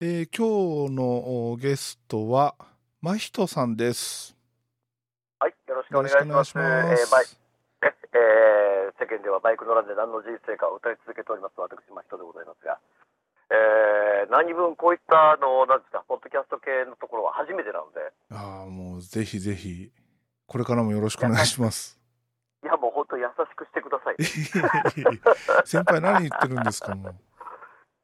えー今日のおゲストは、真人さんです。はい、よろしくお願いします。ますえーバイええー世間ではバイク乗らんで何の人生かを歌い続けております私真人でございますが、えー何分こういったあのなんですかポッドキャスト系のところは初めてなので、ああ、もうぜひぜひ、これからもよろしくお願いします。いやもう本当優しくしてください。先輩何言ってるんですか、もう。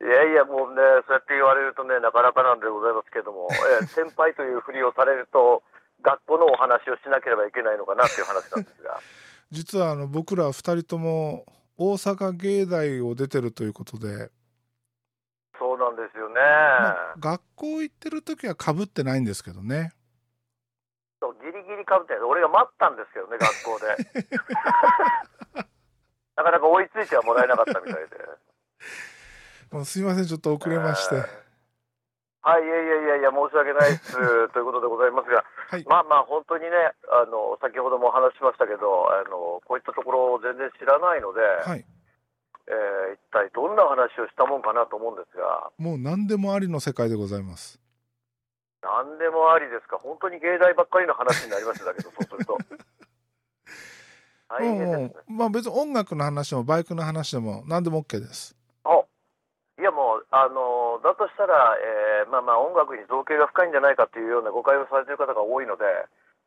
いやいやもうねそうやって言われるとねなかなかなんでございますけども、えー先輩というふりをされると学校のお話をしなければいけないのかなっていう話なんですが。実はあの僕ら二人とも大阪芸大を出てるということで、そうなんですよね。まあ学校行ってる時はかぶってないんですけどね。そうギリギリかぶって俺が待ったんですけどね学校で なかなか追いついてはもらえなかったみたいでもうすいません、ちょっと遅れまして。え ーはいいやいやいやいや申し訳ないですということでございますがはい。まあまあ本当にねあの先ほどもお話ししましたけどあのこういったところを全然知らないので、はい。えー一体どんな話をしたもんかなと思うんですがもう何でもありの世界でございます。何でもありですか本当に芸大ばっかりの話になりましただけどそうすると 大変ですねもう、まあ別に音楽の話でもバイクの話でも何でも OK です。あいやもう、あのだとしたら、えーまあまあ、音楽に造形が深いんじゃないかというような誤解をされている方が多いので、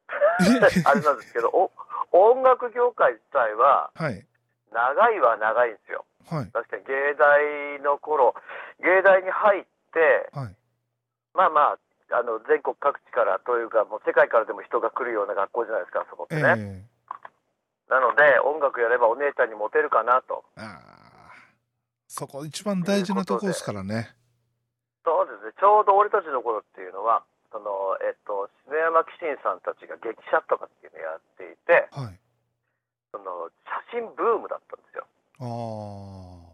あれなんですけど、お音楽業界自体ははい。長いは長いんですよ。はい。確かに芸大の頃芸大に入って、はい。まあまあ、あの全国各地からというか、もう世界からでも人が来るような学校じゃないですか、そこってえね。えなので、音楽やればお姉ちゃんにモテるかなと。ああ。そこ一番大事なとこですからね。そうですね、ちょうど俺たちの頃っていうのは、そのえっと、篠山紀信さんたちが劇写とかっていうのをやっていて、はい。その写真ブームだったんですよ。あ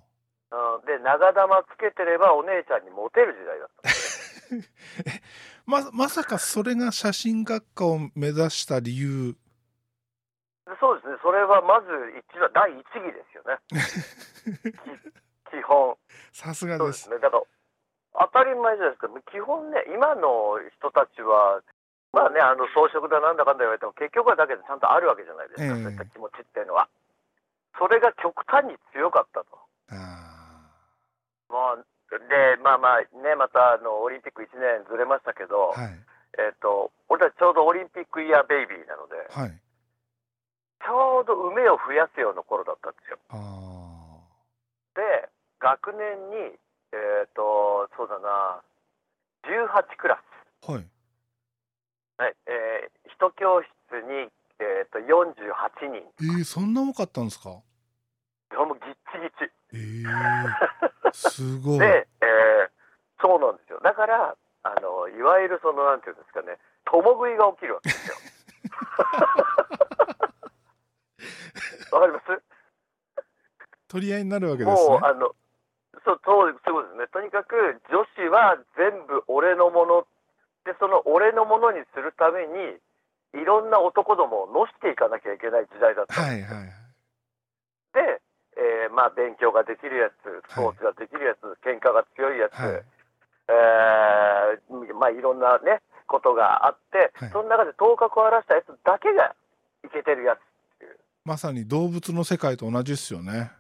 あ。うんで、長玉つけてればお姉ちゃんにモテる時代だったんですよ。ま、まさかそれが写真学科を目指した理由。でそうですね、それはまず一番、第一義ですよね。さすがで。そうですすね、だから当たり前じゃないですか、基本ね、今の人たちは、まあね、あの装飾だなんだかんだ言われても、結局はだけでちゃんとあるわけじゃないですか、ええそういった気持ちっていうのは。それが極端に強かったと。あまあ、で、まあまあね、またあのオリンピック1年ずれましたけど、あ。はい。えっと俺たちちょうどオリンピックイヤーベイビーなので、はい。ちょうど梅を増やすような頃だったんですよ。あで、学年に、えっ、と、そうだな、18クラス。あ。はい。はい、えー、一教室に、えー、と48人、えー、そんな多かったんですか？もうぎっちぎち。ええすごい。で、えーそうなんですよ。だから、あのいわゆるその、なんていうんですかね、共食いが起きるわけですよ。わかります？取り合いになるわけですねもう、。あの、そう、そう、そういうことですね。とにかく、女子は全部俺のもので、その俺のものにするために、いろんな男どもをのしていかなきゃいけない時代だったはいはい。で、えーまあ、勉強ができるやつ、スポーツができるやつ、喧嘩が強いやつ、はい。えーまあ、いろんなね、ことがあって、はいその中で頭角を現したやつだけがいけてるやつっていう、まさに動物の世界と同じですよね。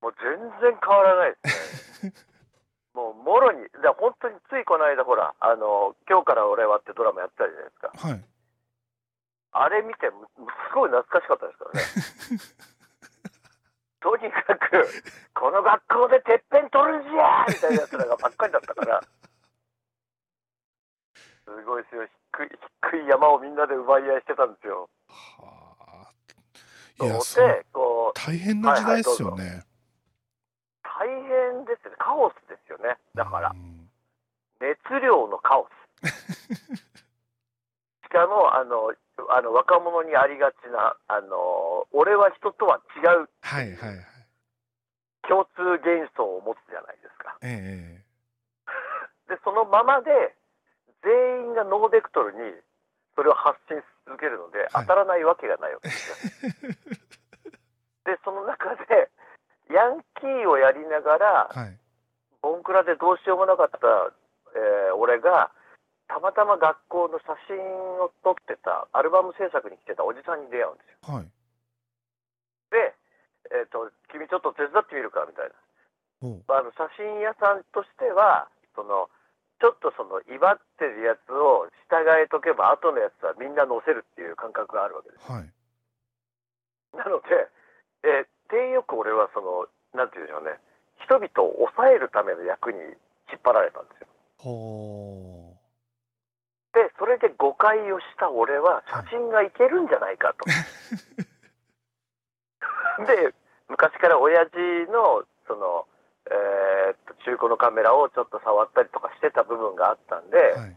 もう全然変わらないですね。もうもろに、で本当についこの間、ほら、あの今日から俺はってドラマやってたじゃないですか、はい。あれ見て、すごい懐かしかったですからね。とにかく、この学校でてっぺん取るんじゃーみたいなやつらがばっかりだったから、すごいですよ、低い低い山をみんなで奪い合いしてたんですよ。はあ。いや、そこう、大変な時代ですよね。大変ですよね、カオスですよね、だからう、ん熱量のカオス。しかもあのあの若者にありがちなあの、俺は人とは違うはいはいはい。共通幻想を持つじゃないですか。え で、そのままで、全員がノーベクトルにそれを発信し続けるので、はい当たらないわけがないわけですよ。で、その中で、ヤンキーをやりながらえ、はい。ボンクラでどうしようもなかったえー俺がたまたま学校の写真を撮ってたアルバム制作に来てたおじさんに出会うんですよはい。で、えーと「君ちょっと手伝ってみるか」みたいな。あの写真屋さんとしてはそのちょっとその威張ってるやつを従えとけば後のやつはみんな載せるっていう感覚があるわけですはい。なので、えー、手よく俺はそのなんていうんでしょうね人々を抑えるための役に引っ張られたんですよほでそれで誤解をした俺は写真がいけるんじゃないかと で昔から親父のその、えーっと中古のカメラをちょっと触ったりとかしてた部分があったんで、う。はい。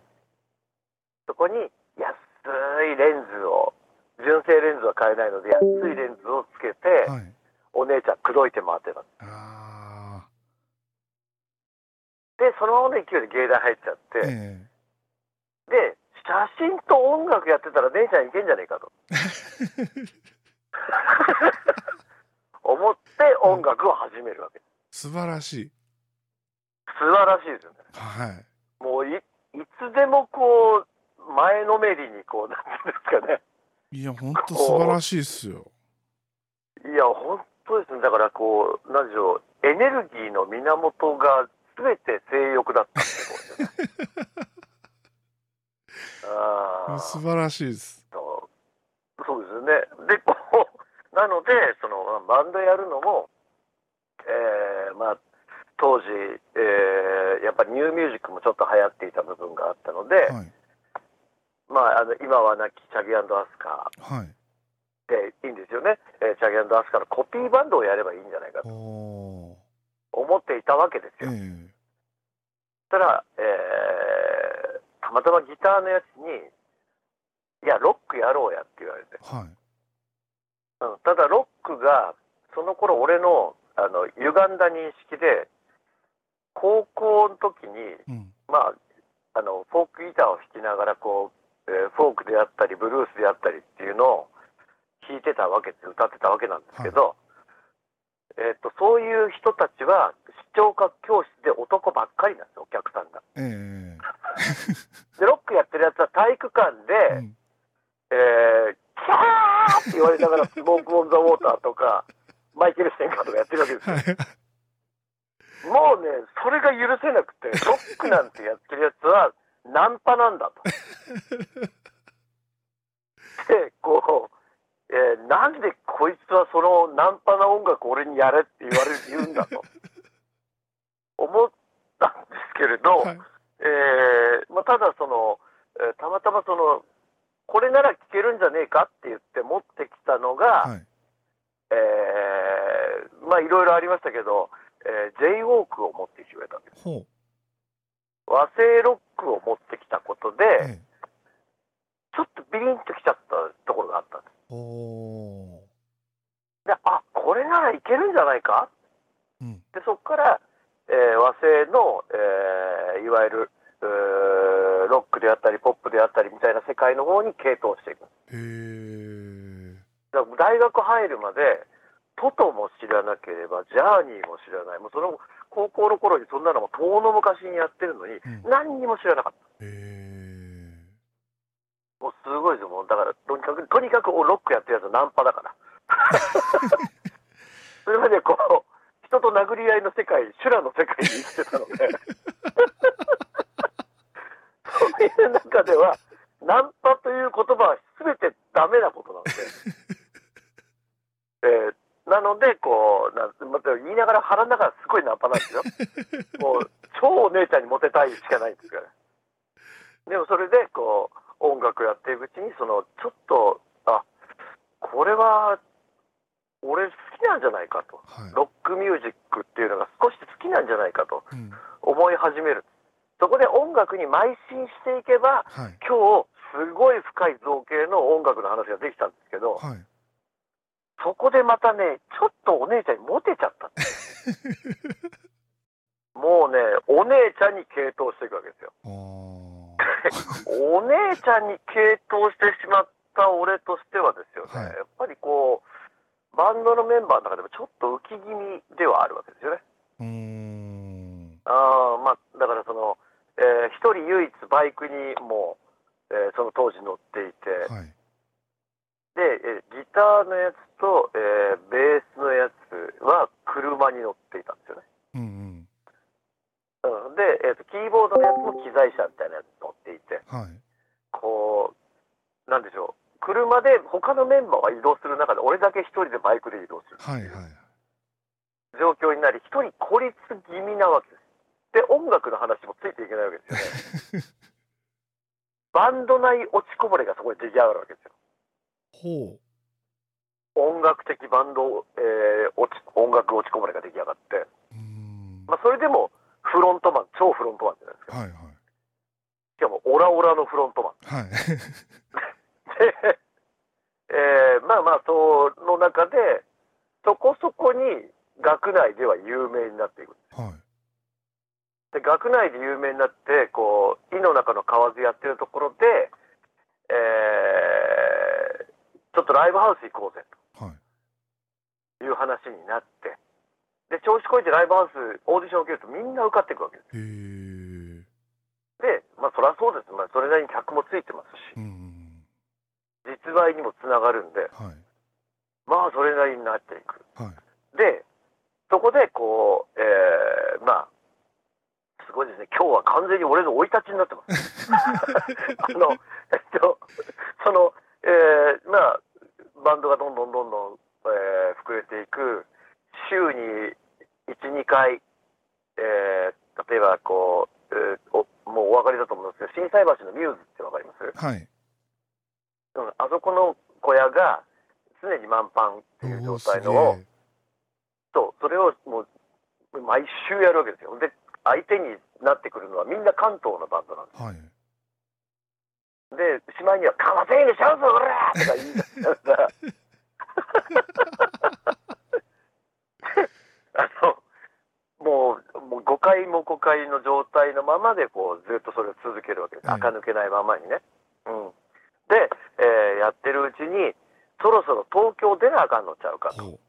そこに安いレンズを純正レンズは買えないので安いレンズをつけて、はい。お姉ちゃん口説いて回ってた。でそのままの勢いで芸大入っちゃって、えで写真と音楽やってたら姉ちゃんいけんじゃねえかと思って音楽を始めるわけ素晴らしい。素晴らしいですよねはい。もういいつでもこう前のめりにこうなんていうんですかねいや、本当素晴らしいっすよ。いや本当ですねだからこうなんでしょうエネルギーの源が全て性欲だったってことです あー素晴らしいです。そうそうですよね。で、こう、なので、その、バンドやるのも、えーまあ、当時、えーやっぱりニューミュージックもちょっと流行っていた部分があったので、はい。まあ、あの今はなきチャギアスカはい。でいいんですよね、えーチャギアスカのコピーバンドをやればいいんじゃないかと。思っていたわけですえよ。えそしたら、えーたまたまギターのやつに、いや、ロックやろうやって言われて。はい。うん、ただロックがその頃俺のあの歪んだ認識で高校の時にうん。まああのフォークギターを弾きながらこう、えーフォークであったりブルースであったりっていうのを弾いてたわけで歌ってたわけなんですけど、えー、とそういう人たちは視聴覚教室で男ばっかりなんですよお客さんが。ええ でロックやってるやつは体育館で、うんえーキャーって言われながら、スモーク・オン・ザ・ウォーターとか、マイケル・ステンカーとかやってるわけですよ。はい。もうね、それが許せなくて、ロックなんてやってるやつは、ナンパなんだと。で、こう、えーなんでこいつはそのナンパな音楽を俺にやれって言われる、言うんだと。思ったんですけれど、はい。えーまあ、ただその、えーたまたまその、これなら聴けるんじゃねえかって言って持ってきたのが、はい。えーまあいろいろありましたけど、えー、J ウォークを持ってきてくれたんです。和製ロックを持ってきたことで、ええちょっとビリンときちゃったところがあったんです。で、あ、これならいけるんじゃないか？うん。で、そこから、えー和製の、えーいわゆる、うーロックであったり、ポップであったりみたいな世界の方に傾倒していく。へえ。だから大学入るまで、トトも知らなければ、ジャーニーも知らない、もうその高校の頃にそんなのも遠の昔にやってるのに、うん何にも知らなかった。へえ。もうすごいですよ、もうだからとにかく、とにかくロックやってるやつはナンパだから。それまでこう、人と殴り合いの世界、修羅の世界に生きてたので、そういう中では、ナンパという言葉は全てダメなことなので、えーなので、こう、なんまた言いながら腹の中はすごいナンパなんですよ。もう、超お姉ちゃんにモテたいしかないんですから。でもそれで、こう、音楽やっていくうちに、その、ちょっと、あ、これは、俺好きなんじゃないかと。はい。ロックミュージックっていうのが少し好きなんじゃないかとうん。思い始める。そこで音楽に邁進していけば、はい。今日、すごい深い造形の音楽の話ができたんですけど、はい。そこでまたね、ちょっとお姉ちゃんにモテちゃった もうね、お姉ちゃんに傾倒していくわけですよ。お姉ちゃんに傾倒してしまった俺としてはですよね、はいやっぱりこう、バンドのメンバーの中でもちょっと浮き気味ではあるわけですよね。うーん。あーまあ、だからその、えー人唯一バイクにもう、えーその当時乗っていて、はい。で、えーギターのやつと、えーベースのやつは車に乗っていたんですよね。うんうん。うん、で、えーと、キーボードのやつも機材車みたいなやつ乗っていて、はい。こう、なんでしょう、車で他のメンバーは移動する中で、俺だけ一人でバイクで移動するはいはい。状況になり、一人孤立気味なわけです。で、音楽の話もついていけないわけですよね。バンド内落ちこぼれがそこに出来上がるわけですよ。ほう。音楽的バンド、えー落ち音楽落ちこぼれが出来上がって、うーん。まあ、それでもフロントマン、超フロントマンじゃないですか。はいはい。しかもオラオラのフロントマン。はい。で、えーまあまあ、その中で、そこそこに学内では有名になっていく。はい。で、学内で有名になって、こう、井の中の蛙やってるところで、えーちょっとライブハウス行こうぜはい。という話になって、で、調子こいてライブハウス、オーディションを受けるとみんな受かっていくわけです。で、まあ、そりゃそうです。まあ、それなりに客もついてますし、うん。実売にもつながるんで、はい。まあ、それなりになっていく。はい。で、そこで、こう、えーまあ、すごいですね、今日は完全に俺の生い立ちになってます。あの、えっと、その、えーまあ、バンドがどんどんどんどん、えー膨れていく、週に1、2回、えー例えばこう、えーおもうお分かりだと思うんですけど、心斎橋のミューズって分かります？はい。うんあそこの小屋が常に満帆っていう状態のを、そう、それをもう毎週やるわけですよ。で、相手になってくるのはみんな関東のバンドなんです。はい。で、しまいには、かませんでしょうぞ、こらとか言い出しら、あの、もう、もう5回も5回の状態のままで、こう、ずっとそれを続けるわけです。はい垢抜けないままにね。うん。で、えーやってるうちに、そろそろ東京出なあかんのちゃうかと。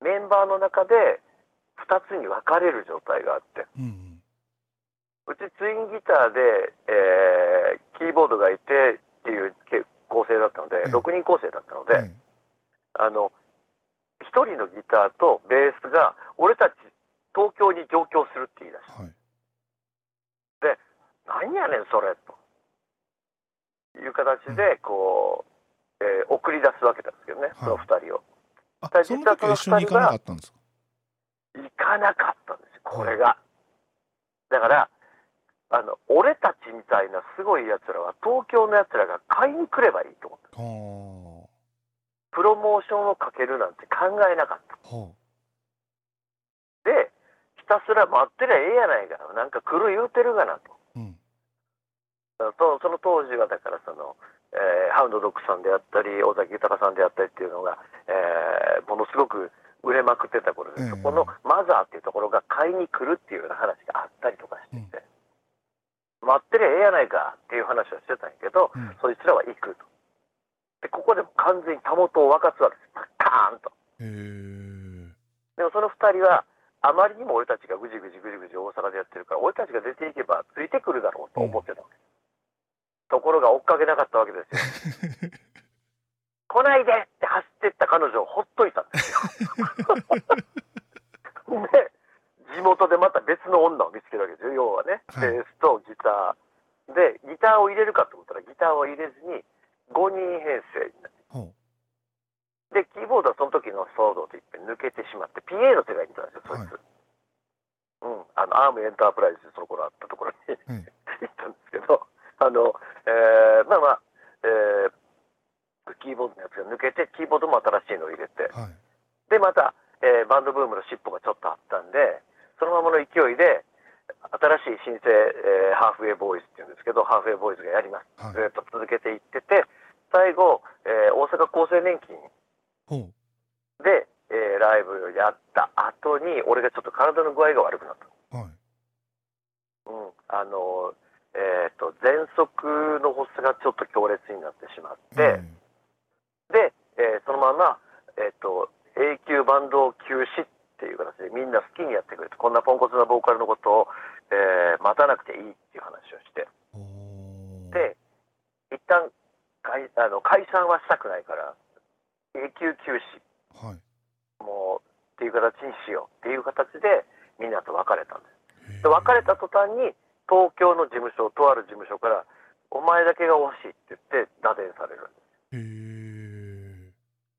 メンバーの中で2つに分かれる状態があって、うんうん。うちツインギターで、えーキーボードがいてっていうけ構成だったので、ええ6人構成だったので、はい。あの、1人のギターとベースが、俺たち東京に上京するって言い出して、はい。何やねん、それ、という形で、こう、えー送り出すわけなんですけどね、その2人を。あだ、その時は一緒に行かなかったんですか？行かなかったんですよ、これが。だから、あの、俺たちみたいなすごい奴らは、東京の奴らが買いに来ればいいと思った。はプロモーションをかけるなんて考えなかった。で、ひたすら待ってりゃええやないか。なんか来る言うてるがなと。あ。うん。そその当時はだからその、えーハウンドドッグさんであったり尾崎豊さんであったりっていうのが、えーものすごく売れまくってた頃で、ええそこのマザーっていうところが買いに来るっていうような話があったりとかしてて、待ってりゃええやないかっていう話をしてたんやけど、うん。そいつらは行くと。でここでも完全にたもとを沸かすわけですカーンと。へえ。でもその2人はあまりにも俺たちがぐじぐじぐじぐじ大阪でやってるから俺たちが出ていけばついてくるだろうと思ってたわけ、ところが追っかけなかったわけですよ。来ないでって走ってった彼女をほっといたんですよ。で地元でまた別の女を見つけるわけですよ。要はねはい。ベースとギター。でギターを入れるかと思ったらギターを入れずに5人編成になって。ほで、キーボードはその時の騒動でいっぺん抜けてしまって、PA の手がいったんですよ、そいつ。うん、あの、アームエンタープライズでその頃あったところに。行ったんですけど、あの、えーまあまあ、えーキーボードのやつが抜けて、キーボードも新しいのを入れて、はい。で、また、えーバンドブームの尻尾がちょっとあったんで、そのままの勢いで、新しい新生、えーハーフウェイボーイズっていうんですけど、ハーフウェイボーイズがやります。はいずっと続けていってて、最後、えー大阪厚生年金。で、えー、ライブをやった後に俺がちょっと体の具合が悪くなった、はい、うん、あのえっ、ー、と喘息の発作がちょっと強烈になってしまって、うん、で、えー、そのまま、えっと永久バンドを休止っていう形でみんな好きにやってくれてこんなポンコツなボーカルのことを、えー、待たなくていいっていう話をして。で一旦解あの解散はしたくないから永久休止、はい、もうっていう形にしようっていう形でみんなと別れたんです。で別れた途端に東京の事務所とある事務所から「お前だけが欲しい」って言って打電される。んです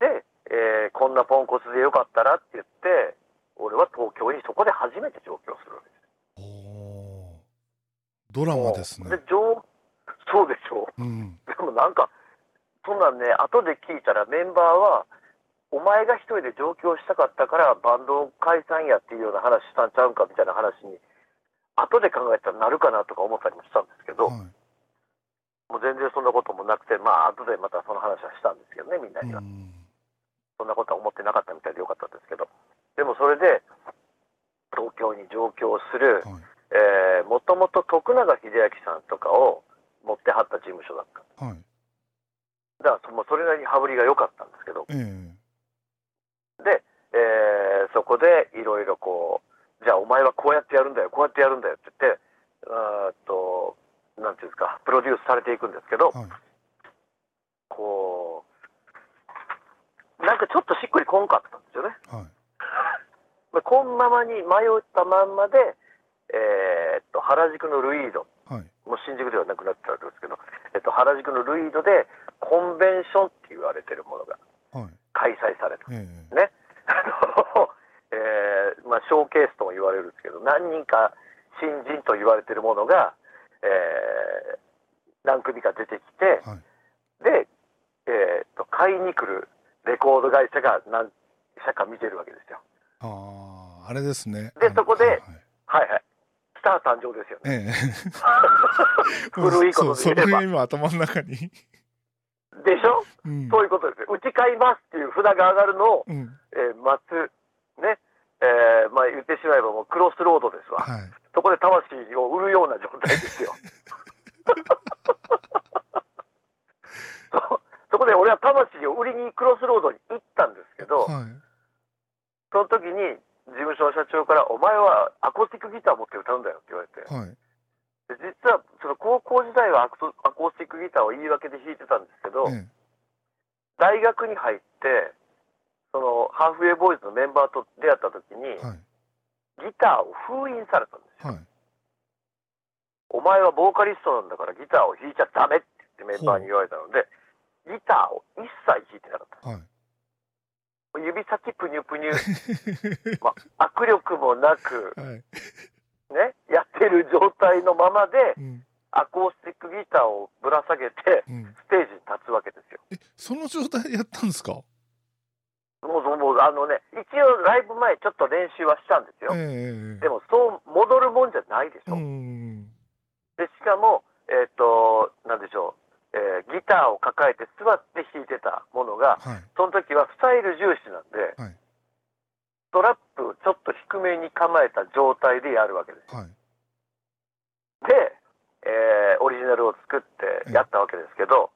で、えー、こんなポンコツでよかったらって言って俺は東京にそこで初めて上京するわけです。おドラマですね。で上そうでしょう、うん、でもなんかそんなんね後で聞いたらメンバーはお前が一人で上京したかったからバンド解散やっていうような話したんちゃうんかみたいな話に後で考えたらなるかなとか思ったりもしたんですけど、はい。もう全然そんなこともなくてまあ後でまたその話はしたんですけどねみんなには、うん。そんなことは思ってなかったみたいでよかったんですけど。でもそれで東京に上京するはい。えーもともと徳永英明さんとかを持ってはった事務所だった。はいだからそもうそれなりに羽振りが良かったんですけど。ええ。で、えーそこでいろいろこう、じゃあお前はこうやってやるんだよ、こうやってやるんだよって言って、っと、なんていうんですか、プロデュースされていくんですけど、はい。こう、なんかちょっとしっくりこんかったんですよね。はい。まあ、こんままに迷ったまんまで、えーっと、原宿のルイード、はい。もう新宿ではなくなっちゃうんですけど、えっと、原宿のルイードでコンベンションって言われてるものがはい開催された。ええね、あの、えーまあ、ショーケースとも言われるんですけど、何人か新人と言われてるものが、えー何組か出てきて、はいで、えーと、買いに来るレコード会社が何社か見てるわけですよ。あああれですねでそこではいはいはいはい。スター誕生ですよね。ええ 古いことで言えばそれが今頭の中にでしょ？うんそういうことですよ。うち買いますっていう札が上がるのを、うんえー待つ。ね。えーまあ言ってしまえばもうクロスロードですわ。はいそこで魂を売るような状態ですよ。そ うそこで俺は魂を売りにクロスロードに行ったんですけど、はいその時に事務所の社長から、お前はアコースティックギター持って歌うんだよって言われて、はいで実はその高校時代はアコアコースティックギターを言い訳で弾いてたんですけど、え大学に入って、そのハーフウェイボーイズのメンバーと出会った時に、えはい。ギターを封印されたんですよ。はい。お前はボーカリストなんだからギターを弾いちゃダメって言ってメンバーに言われたので、ギターを一切弾いてなかった。はい。指先プニュプニュ、まあ、握力もなく、はいね、やってる状態のままで、うん。アコースティックギターをぶら下げて、うん。ステージに立つわけですよ。えその状態でやったんですか？もう、もう、あのね、一応ライブ前ちょっと練習はしたんですよ。ええでも、そう戻るもんじゃないでしうょ。んで、しかも、えっ、と、なんでしょう、えーギターを抱えて座って弾いてたものが、はい。その時はスタイル重視なんで、はいトラップをちょっと低めに構えた状態でやるわけです。はいで、えーオリジナルを作ってやったわけですけど、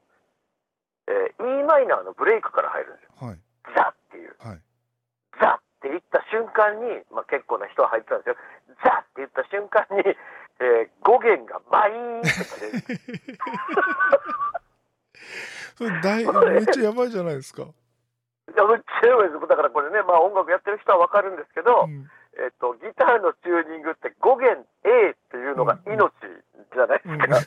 えー e マイナーのブレイクから入るんですよ。はいザっていう。はいザって言った瞬間に、まあ、結構な人は入ってたんですよ。ザって言った瞬間に、えー語源がバイーンって切れる。それ大めっちゃやばいじゃないですかいだからこれね、まあ音楽やってる人はわかるんですけど、うん。えっと、ギターのチューニングって語源 A っていうのが命じゃないですか。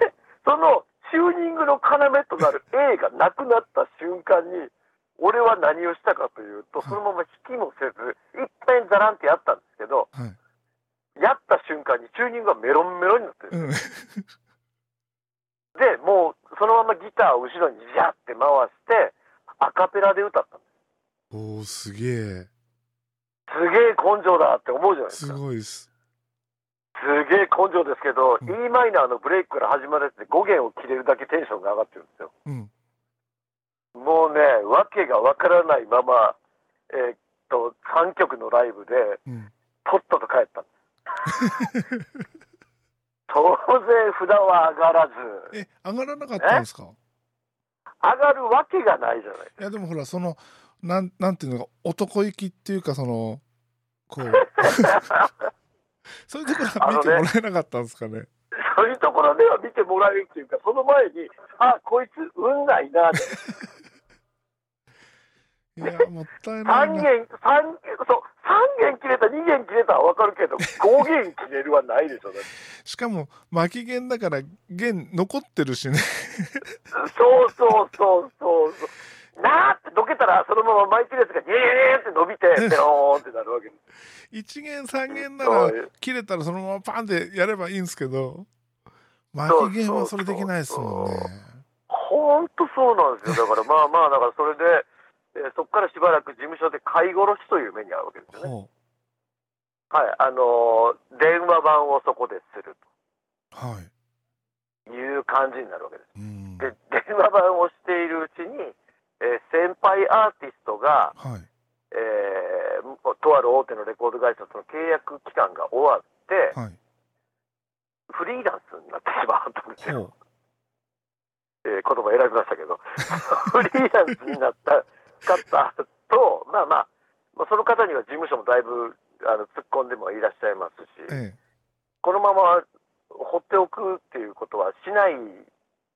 でそのチューニングの要となる A がなくなった瞬間に、俺は何をしたかというと、そのまま弾きもせず、いっぺんザランってやったんですけど、はい。やった瞬間にチューニングがメロンメロンになってる。うん。で、もうそのままギターを後ろにジャって回して、アカペラで歌ったんです。おおすげえすげえ根性だって思うじゃないですすか。ごいですすげえ根性ですけど、うん e マイナーのブレイクから始まるやつで5弦を切れるだけテンションが上がってるんですよ。うんもうね、わけがわからないまま、えーっと、3曲のライブで、うんとっとと帰ったんです。当然札は上がらず、え上がらなかったんですか？上がるわけがないじゃない。いやでもほらそのなんなんていうのか男行きっていうかそのこう そういうところは見てもらえなかったんですかねそういうところでは見てもらえるっていうか、その前に、あ、こいつ運ないなって。いや、もったいない3な。弦、三そう、3弦切れた、2弦切れたはわかるけど、5弦切れるはないでしょ、だってしかも、巻き弦だから、弦残ってるしね。そうそうそうそうそう。なーってどけたら、そのまま巻いてるやつが、ニーって伸びて、ペローンってなるわけです。一弦三弦なら切れたらそのままパンってやればいいんですけど巻き弦はそれできないですもんねほんとそうなんですよ。だからまあまあ、だからそれで、えーそこからしばらく事務所で買い殺しという目に遭うわけですよね。ほはい。あのー電話番をそこでするうはいという感じになるわけです。うんで、電話番をしているうちに、えー先輩アーティストが、はいえーとある大手のレコード会社との契約期間が終わって、はいフリーランスになってしまったんですよ。ほえー言葉選びましたけど、フリーランスになった方と、まあまあ、まあ、その方には事務所もだいぶあの突っ込んでもいらっしゃいますし、うえこのまま放っておくっていうことはしない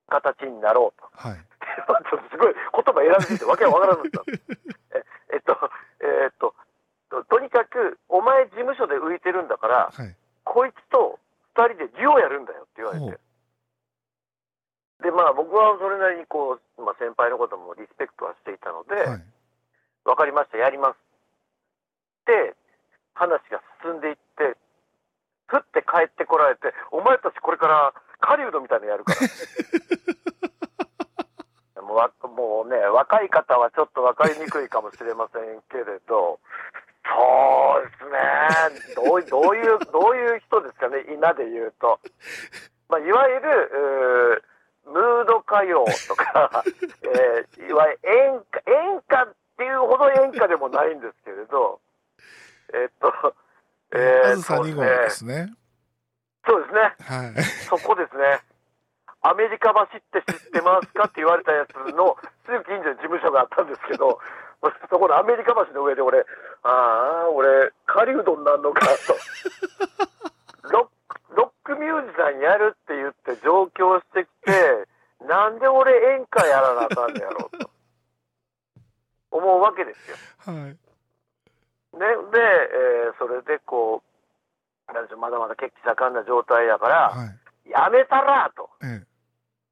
形になろうと。えはいまあ ちょっとすごい言葉選びすぎてわけがわからなかった。ええっと、えっとと、とにかく、お前事務所で浮いてるんだから、はいこいつと二人でデュオやるんだよって言われほて。で、まあ僕はそれなりにこう、まあ先輩のこともリスペクトはしていたので、はいわかりました、やります。で、話が進んでいって、ふって帰ってこられて、お前たちこれから狩人みたいなのやるから。もうわもうね、若い方はちょっと分かりにくいかもしれませんけれど、そうですね、どうどういう、どういう人ですかね、稲で言うと。まあ、いわゆる、ムード歌謡とか、えーいわゆる演歌、演歌っていうほど演歌でもないんですけれど、えっと、えーあずさ2号ですねそうですね。はいそこですね。アメリカ橋って知ってますかって言われたやつのすぐ近所に事務所があったんですけど、そこのアメリカ橋の上で俺、ああ、俺、狩人になるのかと。ロック、ロックミュージシャンやるって言って上京してきて、なんで俺演歌やらなあかんねやろうと。思うわけですよ。はいね、で、えーそれでこう、なんでしょう、まだまだ血気盛んな状態やから、はいやめたらと。ええ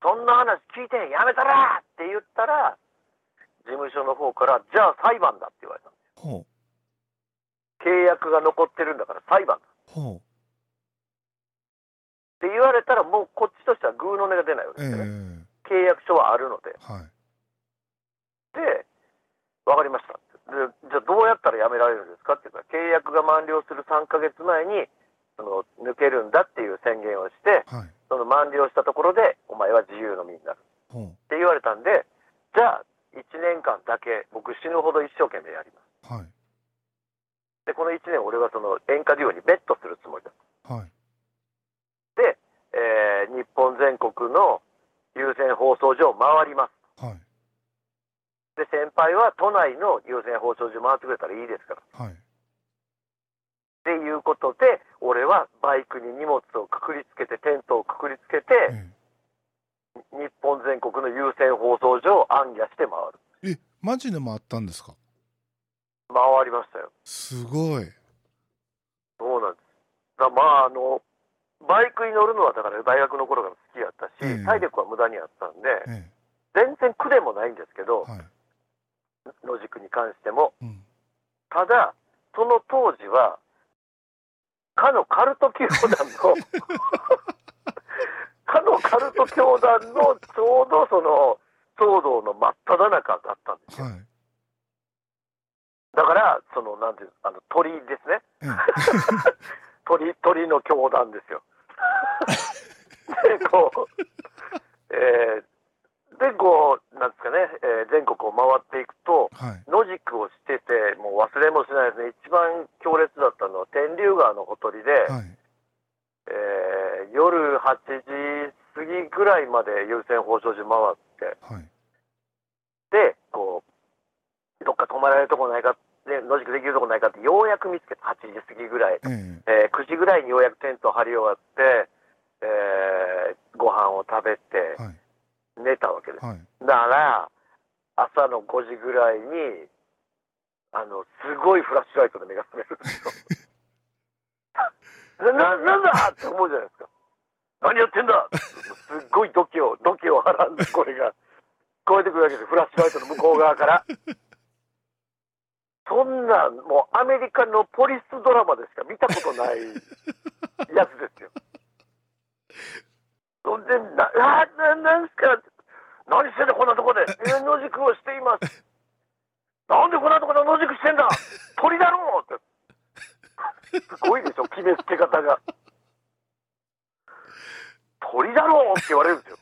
そんな話聞いてやめたらって言ったら、事務所の方から、じゃあ裁判だって言われた。ほ契約が残ってるんだから裁判だうほって言われたら、もうこっちとしてはグーの音が出ないわうええけですよね。契約書はあるので。はいで、わかりましたで。じゃあどうやったら辞められるんですか？って言ったら、契約が満了する3ヶ月前に、その抜けるんだっていう宣言をして、はいその満了したところで、お前は自由の身になるって言われたんで、じゃあ1年間だけ僕死ぬほど一生懸命やります。はいで、この1年俺はその演歌デュオにベットするつもりだ。はいで、えー日本全国の有線放送所を回ります。はいで、先輩は都内の有線放送所回ってくれたらいいですから。はいっていうことで、俺はバイクに荷物をくくりつけて、テントをくくりつけて、え日本全国の有線放送所を暗夜して回る。ええマジでもあったんですか？回りましたよ。すごいそうなんです。だまあ、あの、バイクに乗るのはだから大学の頃から好きやったし、ええ体力は無駄にあったんで、え全然苦でもないんですけどえ、はい野宿に関しても。うんただ、その当時は、かのカルト教団の、かのカルト教団のちょうどその騒動の真っ只中だったんですよ。はいだから、その、なんていうあの、鳥ですね。ええ 鳥、鳥の教団ですよ。で、こう、えーで、こう、なんですかね、えー全国を回っていくと、はい。野宿をしてて、もう忘れもしないですね、一番強烈だったのは天竜川のほとりで、はい。えー夜8時過ぎぐらいまで優先放送所回って、はい。で、こう、どっか泊まられるとこないか、ね、野宿できるとこないかって、ようやく見つけた、8時過ぎぐらい。えええー9時ぐらいにようやくテントを張り終わって、えーご飯を食べてはい寝たわけです。はいだから、朝の5時ぐらいにあの、すごいフラッシュライトで目が覚めるんですよ。な、なんだって思うじゃないですか。何やってんだすっごい土器を、土器をはらんで、これが、聞こえてくるわけですフラッシュライトの向こう側から。そんな、もうアメリカのポリスドラマでしか見たことない やつですよ。そんで、な、な、ななんすか？何してんだこんなとこで？え野宿をしています。なんでこんなとこで野宿してんだ？鳥だろうって。すごいでしょ、決めつけ方が。鳥だろうって言われるんですよ。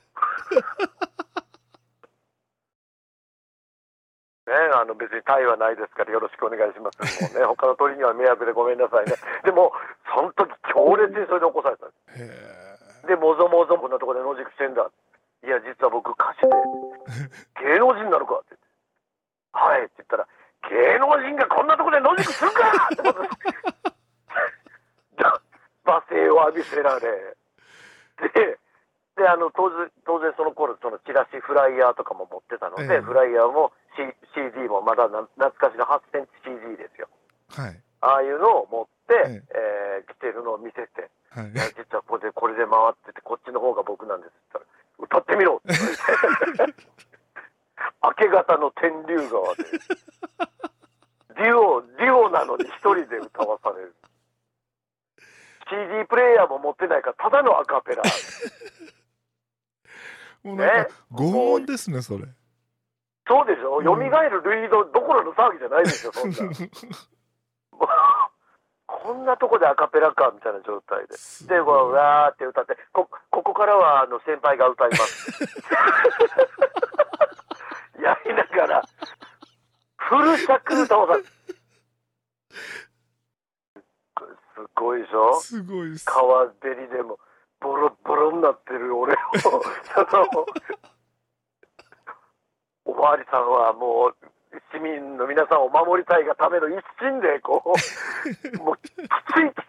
ね、あの別にタイはないですからよろしくお願いします。もうね、他の鳥には迷惑でごめんなさいね。でも、その時強烈にそれで起こされたんです。へで、もぞもぞこんなとこで野宿してんだ。いや、実は僕歌手で、芸能人なのかって言って。はいって言ったら、芸能人がこんなとこで野宿するかってことです。罵声を浴びせられ。で、で、あの、当然、当然その頃、そのチラシ、フライヤーとかも持ってたので、ええ。フライヤーも、C、CD もまだな懐かしの8センチ CD ですよ。えはい。ああいうのを持って、ええ。ー来てるのを見せて、はい。実はこれでこれで回っててこっちの方が僕なんですって言ったら歌ってみろって。言われて明け方の天竜川で。デュオデュオなのに一人で歌わされる。CD プレイヤーも持ってないからただのアカペラもうなんかね。拷問ですねそれ。そうでしょ、うん。蘇るルイドどころの騒ぎじゃないですよそんな。こんなとこでアカペラかみたいな状態で。すで、こう、わーって歌って、こ、ここからは、あの、先輩が歌います。やりながら、フル尺歌をさ、すごいでしょすごいっす。川べりでも、おまわりさんはもう、市民の皆さんを守りたいがための一心で、こう、もう、きつい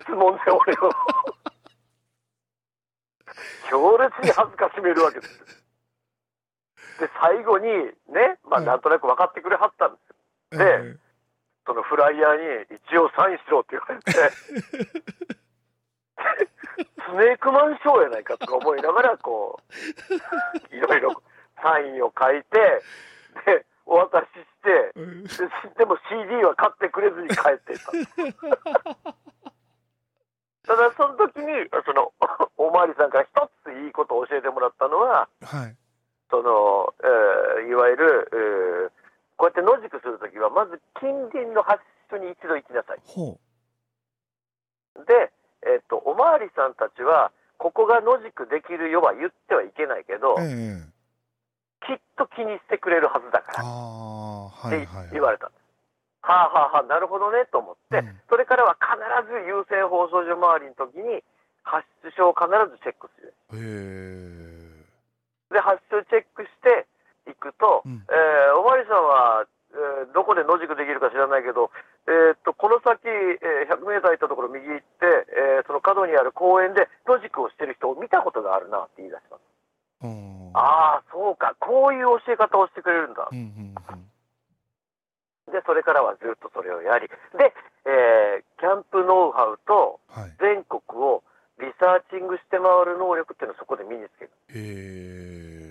質問で俺を、強烈に恥ずかしめるわけですよ。で、最後に、ね、まあ、うんなんとなく分かってくれはったんですよ。でえそのフライヤーに一応サインしろって言われて、スネークマンショーやないかとか思いながら、こう、いろいろサインを書いて、で、お渡しして、ででも CD は買ってくれずに帰ってた。ただその時に、その、おまわりさんから一ついいことを教えてもらったのは、はいその、えーいわゆる、えーこうやって野宿するときは、まず近隣の発所に一度行きなさい。ほで、えっと、おまわりさんたちは、ここが野宿できるよは言ってはいけないけどう、ええきっと気にしてくれるはずだから。って言われた。んです。はあはあはあ、なるほどねと思って、うん。それからは必ず優先放送所周りの時に、発出書を必ずチェックする。で、発出チェックしていくと、うん。えーおまわりさんは、えーどこで野宿できるか知らないけど、えーっと、この先、えー100メーター行ったところ右行って、えーその角にある公園で野宿をしてる人を見たことがあるなって言い出します。うんああ、そうか、こういう教え方をしてくれるんだう。んうんで、それからはずっとそれをやり、で、えーキャンプノウハウと全国をリサーチングして回る能力っていうのをそこで身につける。へえ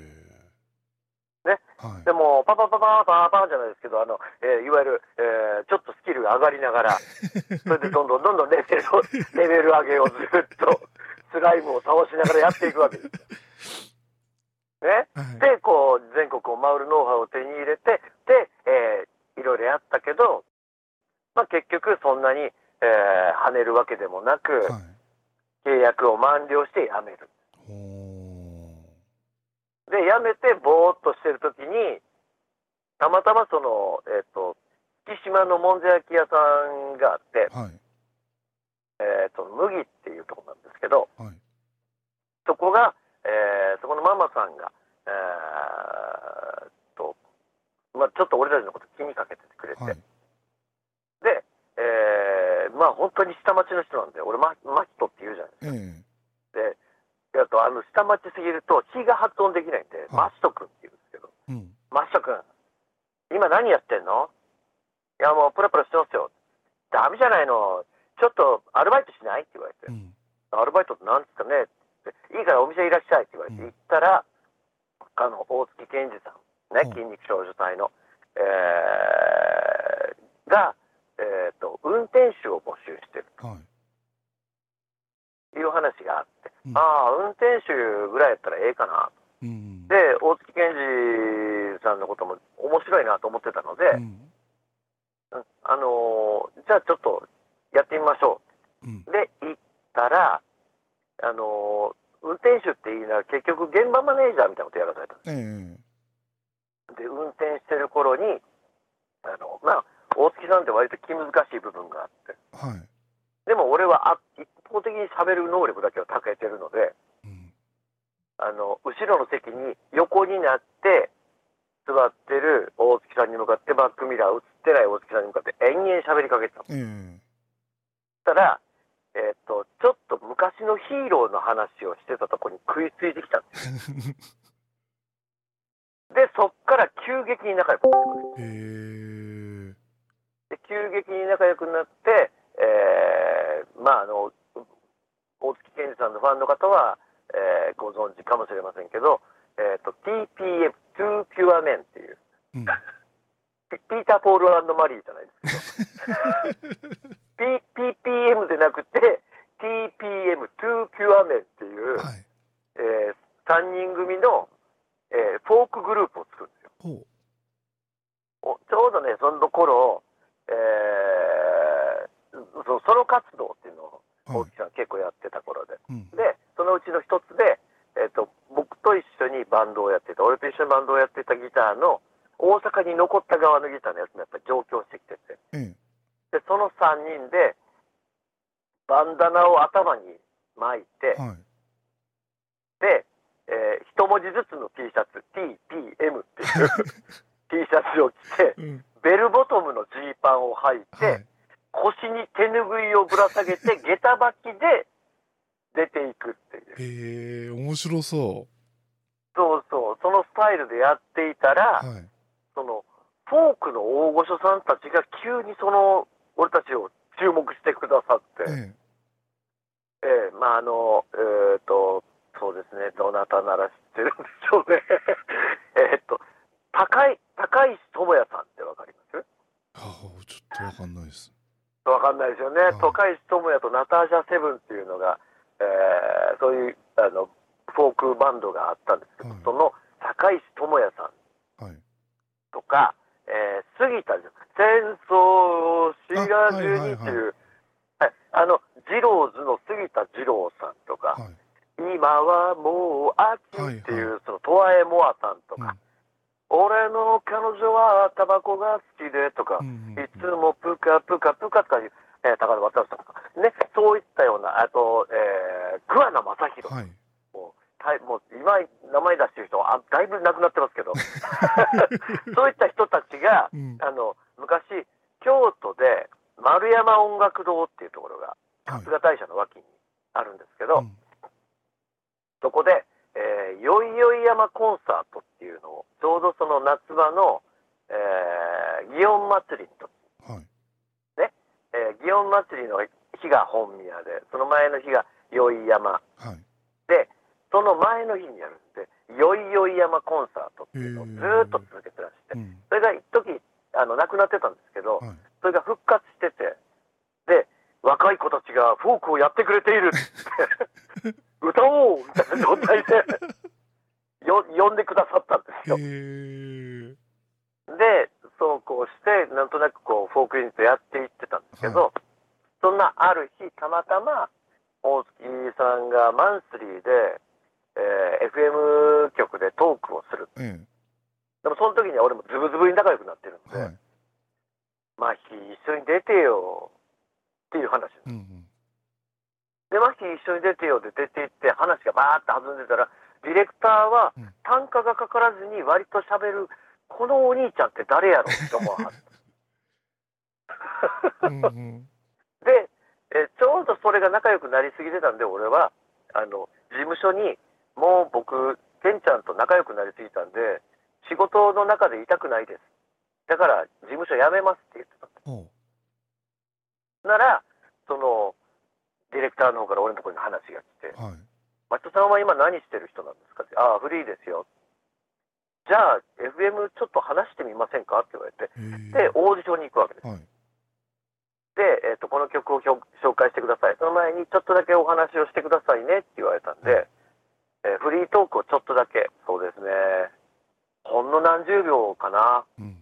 ねはいでも、パパパパパパパじゃないですけど、あの、えーいわゆる、えーちょっとスキルが上がりながら、それでどんどんどんどんレベルを、レベル上げをずっと、スライムを倒しながらやっていくわけですよ。ね。はいで、こう、全国を回るノウハウを手に入れて、で、えーいろいろやったけど、まあ結局そんなに、えー跳ねるわけでもなく、はい契約を満了して辞める。ほで、辞めてぼーっとしてるときに、たまたまその、えっ、と、月島のもんじゃ焼き屋さんがあって、うはい。えっ、と、麦っていうところなんですけど、はい。そこが、えーそこのママさんが、えーっと、まあちょっと俺たちのこと気にかけててくれて、はい。で、えーまあ本当に下町の人なんで、俺マ、マヒトって言うじゃないですええ。か。で、あとあの下町すぎると、火が発音できないんで、マシト君って言うんですけど、うん。マシト君、今何やってんの？や、もうプラプラしてますよ。ダメじゃないの。ちょっとアルバイトしない？って言われて。う。ん。アルバイトって何ですかね？って。いいからお店いらっしゃい。って言われて、うん。行ったら、あの、大月健二さん、ね、うん。筋肉少女隊の、えーが、えっ、と、運転手を募集してるはい。という話があって、うんああ、運転手ぐらいやったらええかな。うん。で、大月健二さんのことも面白いなと思ってたので、うん。うんあのーじゃあちょっとやってみましょうん。う。で、行ったら、あのー運転手って言いながら結局現場マネージャーみたいなことやらされた。ええで、運転してる頃に、あの、まあ、大月さんって割と気難しい部分があって、はい。でも俺はあ一方的に喋る能力だけは長けてるので、うん。あの、後ろの席に横になって、座ってる大月さんに向かってバックミラー映ってない大月さんに向かって延々喋りかけてたの。そええしたら、えっと、ちょっと昔のヒーローの話をしてたとこに食いついてきたんです。で、そっから急激に仲良くなってくる。へえ。で急激に仲良くなって、えーまああの大月健二さんのファンの方は、えーご存知かもしれませんけど、えー、と TPM、トゥーピュアメンっていう、うん。ピピーター・ポールマリーじゃないですけど、P、PPM でなくて TPM、トゥーピュアメンっていう、はい。え3人組の、えーフォークグループを作るんですよ。ほう。おちょうどね、その頃、えーそソロ活動っていうのをはい大木。さん結構やってた頃で、うん。でそのうちの一つで、えっと僕と一緒にバンドをやってた俺と一緒にバンドをやってたギターの大阪に残った側のギターのやつもやっぱり上京してきててえでその3人でバンダナを頭に巻いて、え。はい。で、えー一文字ずつの T シャツ TPM っていう T シャツを着てうん。ベルボトムのジーパンを履いて、はい。腰に手ぬぐいをぶら下げて 下駄履きで出ていくっていうへえ、面白そそうそうそのスタイルでやっていたら、う。はい。そのフォークの大御所さんたちが急にその俺たちを注目してくださって、えええまああのえっ、とそうですねどなたなら知ってるんでしょうね えっと高い高石智也さんってわかります？え。はあ、ちょっとわかんないです。わかんないですよね、はい高石智也とナターシャセブンっていうのが、えーそういうあのフォークバンドがあったんですけど、はいその高石智也さんはい。とか、えー杉田戦争を知らずにっていう、はいあの二郎ズの杉田二郎さんとか、はい。今はもう秋っていう、はいそのトワエモアさんとか、うん俺の彼女はタバコが好きでとか、うんうんうんいつもプカプカプカとかいう、えー、高田渡さんとか、ね、そういったような、あと、えー、桑名正宏、はい。もうたいもう今、名前出してる人はあだいぶ亡くなってますけど、そういった人たちが、うん。あの昔、京都で丸山音楽堂っていうところが、はい春日大社の脇にあるんですけど、うんそこで、えー、よいよい山コンサートっていうのを、ちょうどその夏場の、えー、祇園祭りの時、はい。えー、祇園祭りの日が本宮で、その前の日がよい山はい。で、その前の日にやるんで、よいよい山コンサートっていうのをずーっと続けてらして、うん。それが一時あのなくなってたんですけど、はい。それが復活してて、で、若い子たちがフォークをやってくれているって、歌おうみたいな状態でよ呼んでくださったんですよ。で、そうこうして、なんとなくこう、フォークユニットやっていってたんですけど、そんなある日、たまたま、大月さんがマンスリーで、えー FM 局でトークをする。えでもその時には俺もズブズブに仲良くなってるんえ。で、はい。まあ、一緒に出てよっていう話です。うんうん。で、マヒ一緒に出てよで出て行って話がバーって弾んでたら、ディレクターはうん単価がかからずに割と喋る、このお兄ちゃんって誰やろって思わはった。うんうん。で、えちょうどそれが仲良くなりすぎてたんで、俺は、あの、事務所に、もう僕、ケンちゃんと仲良くなりすぎたんで、仕事の中でいたくないですっだから事務所辞めますって言ってた。ほならそのディレクターの方から俺のところに話が来てうはい「松田さんは今何してる人なんですか?」って「ああフリーですよ」じゃあ FM ちょっと話してみませんか？って言われてへでオーディションに行くわけです。はい。で、えっとこの曲をひょ紹介してください。その前にちょっとだけお話をしてくださいねって言われたんで、えーフリートークをちょっとだけ。そうですね。ほんの何十秒かな。うん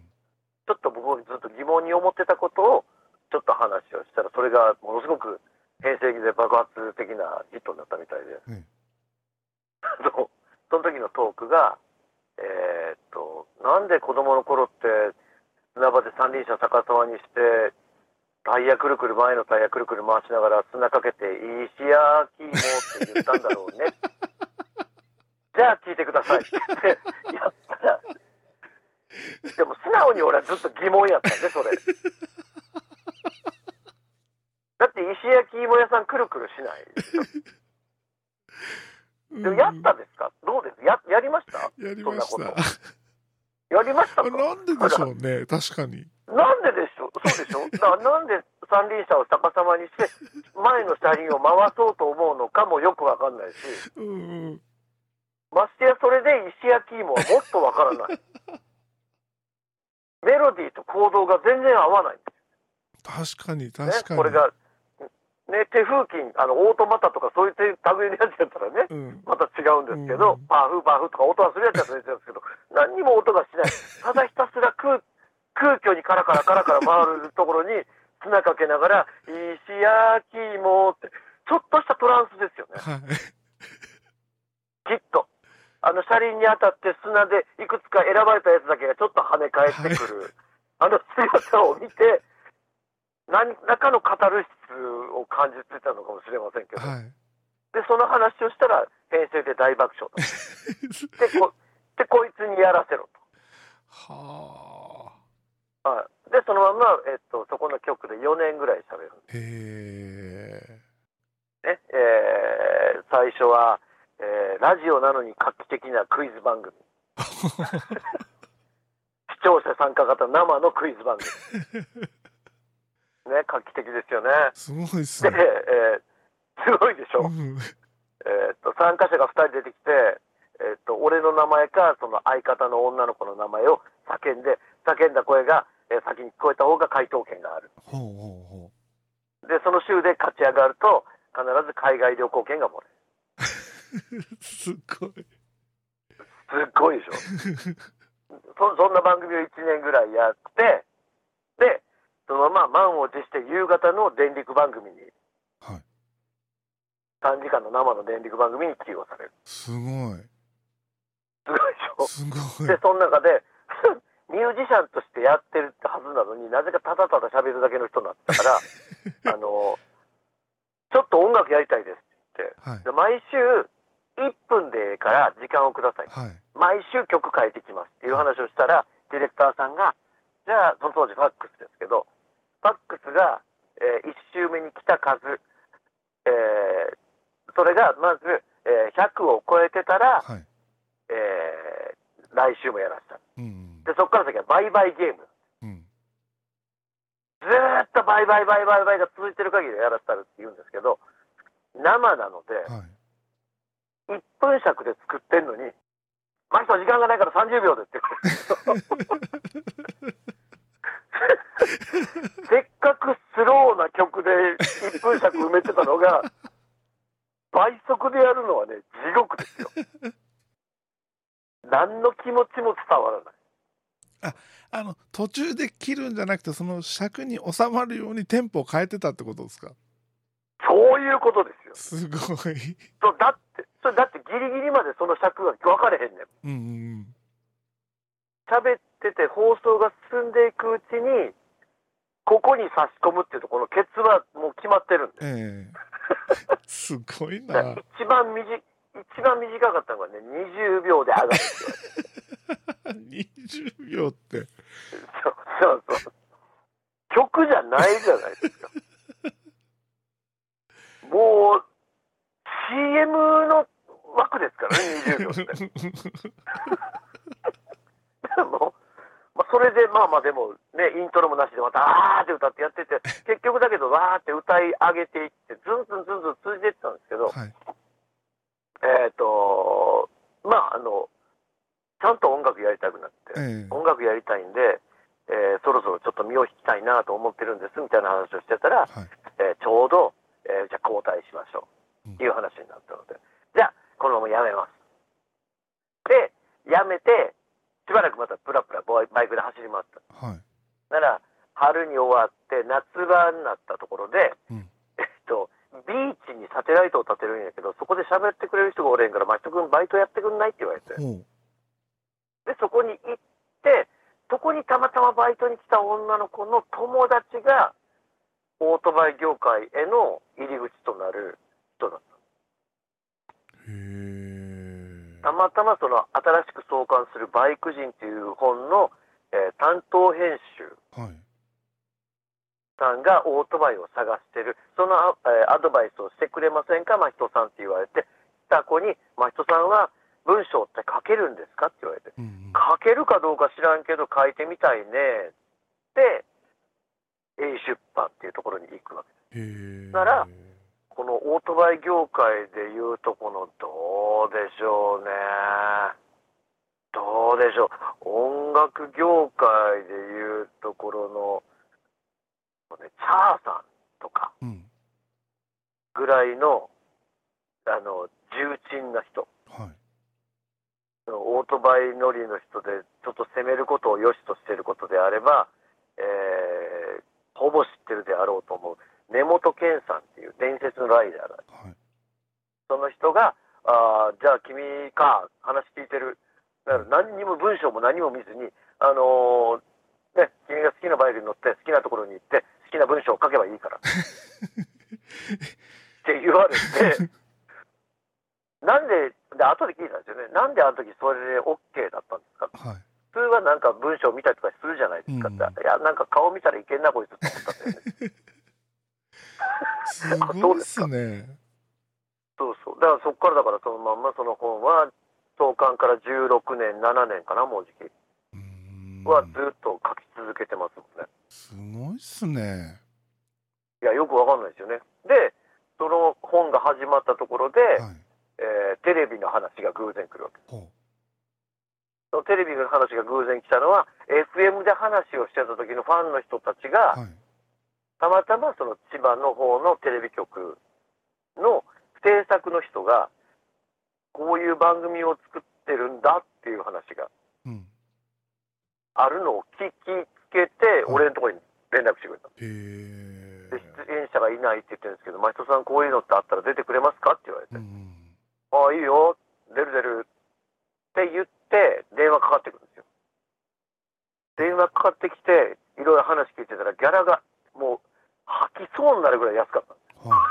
ちょっと僕ずっと疑問に思ってたことをちょっと話をしたらそれがものすごく変成期で爆発的なヒットになったみたいで、うん。その時のトークがえーっとなんで子供の頃って砂場で三輪車逆さまにしてタイヤくるくる前のタイヤくるくる回しながら砂かけて「石焼き芋」って言ったんだろうね。じゃあ聞いてくださいって言ってやったらでも素直に俺はずっと疑問やったんでそれ。だって石焼き芋屋さんくるくるしない。でもやったですか？どうです？ややりました？やりました。やりましたか？なんででしょうね確かに。なんででしょそうでしょ？だなんで三輪車を逆さまにして前の車輪を回そうと思うのかもよくわかんないし。うんうん。ましてやそれで石焼き芋はもっとわからないメロディーと行動が全然合わない。んです確かにね確かに。これが、ね、手風琴あのオートマタとかそういう手類のやつやったらねうん。また違うんですけど、うん。パフパフとか音がするやつやったら別ですけど何にも音がしない。ただひたすら空空虚にカラカラカラカラ回るところに砂かけながら「石焼き芋」ってちょっとしたトランスですよね。はい。きっとあの車輪に当たって砂でいくつか選ばれたやつだけがちょっと跳ね返ってくる、あの姿を見て何らかのカタルシスを感じてたのかもしれませんけど、はい。でその話をしたら平成で大爆笑だ でこでこいつにやらせろはと、はい、でそのまま、えっと、そこの局で4年ぐらい喋る。んあへえ。ね、えー最初は、えーラジオなのに画期的なクイズ番組。視聴者参加型生のクイズ番組。ね画期的ですよね。すごいっすで、ねえーすごいでしょ、うん。えーっと参加者が2人出てきて、えーっと俺の名前かその相方の女の子の名前を叫んで叫んだ声が、えー先に聞こえた方が回答権がある。ほうほうほでその週で勝ち上がると必ず海外旅行券がもらえるう すごい。すっごいでしょ。そそんな番組を1年ぐらいやってでそのまま満を持して夕方の電力番組にはい。3時間の生の電力番組に起用される。すごい。すごいでしょ。すごい。でその中で ミュージシャンとしてやってるはずなのになぜかただただ喋るだけの人になってたから あのちょっと音楽やりたいですって言ってはい。で毎週1分でええから時間をください。はい。毎週曲変えてきますっていう話をしたらディレクターさんがじゃあその当時ファックスですけどファックスが、え1週目に来た数、えーそれがまず、えー100を超えてたら、はい。えー来週もやらせた。うんでそこから先は売買ゲーム。うん。ずーっと売買売買売が続いてる限りやらせたるって言うんですけど生なのではい1分尺で作ってんのに「マキさん時間がないから30秒で」ってせっかくスローな曲で1分尺埋めてたのが倍速でやるのはね地獄ですよ。何の気持ちも伝わらない。ああの途中で切るんじゃなくてその尺に収まるようにテンポを変えてたってことですか？いうことですよ。すごい。そうだってそれだってギリギリまでその尺が分かれへんねん。うんうん喋ってて放送が進んでいくうちにここに差し込むっていうところのケツはもう決まってるんでええ。すごいな。一番短い一番短かったのがね20秒で上がるって20秒って。そうそうそう。曲じゃないじゃないですかもう CM の枠ですからね20秒ってまあ、それでまあまあでもね、イントロもなしでまたあーって歌ってやってて、結局だけどわーって歌い上げていって、ずんずんずんずん通じていったんですけど、はい。えっ、と、まああの、ちゃんと音楽やりたくなって、ええ音楽やりたいんで、えーそろそろちょっと身を引きたいなと思ってるんですみたいな話をしてたら、はい。えーちょうど、えーじゃあ交代しましょうっていう話になったので、じゃあこのままやめます。で、やめて、しばらくまたプラプラバイバイクで走り回った。はい。なら、春に終わって夏場になったところで、うん。えっと、ビーチにサテライトを立てるんやけど、そこで喋ってくれる人がおれんから、真人君バイトやってくんない？って言われて。で、そこに行って、そこにたまたまバイトに来た女の子の友達が、オートバイ業界への入り口となる人だっ。た。たまたまその新しく創刊するバイク人っていう本の、えー担当編集はい。さんがオートバイを探してる、その、あえーアドバイスをしてくれませんか、真人さんって言われて、来た子に、真人さんは文章って書けるんですか？って言われて、うんうん。書けるかどうか知らんけど書いてみたいねって、A 出版っていうところに行くわけです。ならこのオートバイ業界でいうとこのどうでしょうね。どうでしょう。音楽業界でいうところの、ね、チャーさんとかうん。ぐらいの、あの、重鎮な人。はい。オートバイ乗りの人でちょっと攻めることを良しとしていることであれば、えーほぼ知ってるであろうと思う。根本健さんっていう伝説のライダーが。はい。その人があーじゃあ君か話聞いてる。だから何にも文章も何も見ずに、あのーね、君が好きなバイクに乗って好きなところに行って好きな文章を書けばいいから。って言われてなんでで後で聞いたんですよね。なんであの時それで OK だったんですか？はい。普通はなんか文章見たりとかするじゃないですかって、うんいや、なんか顔見たらいけんな、こいつって思ったんだよね。すごいっすね。そうそう。だからそこからだからそのまんまその本は、創刊から16年、7年かな、もうじき。はずっと書き続けてますもんね。すごいっすね。いや、よくわかんないですよね。で、その本が始まったところで、はい。えーテレビの話が偶然来るわけ。ほそのテレビの話が偶然来たのは、FM で話をしてた時のファンの人たちが、う。はい。たまたまその千葉の方のテレビ局の制作の人がこういう番組を作ってるんだっていう話がうん。あるのを聞きつけて俺のところに連絡してくれたで。出演者がいないって言ってるんですけど「真人さんこういうのってあったら出てくれますか?」って言われてうんうん。「ああいいよ出る出る」って言って電話かかってくるんですよ電話かかってきていろいろ話聞いてたらギャラがもう吐きそうになるぐらい安かったは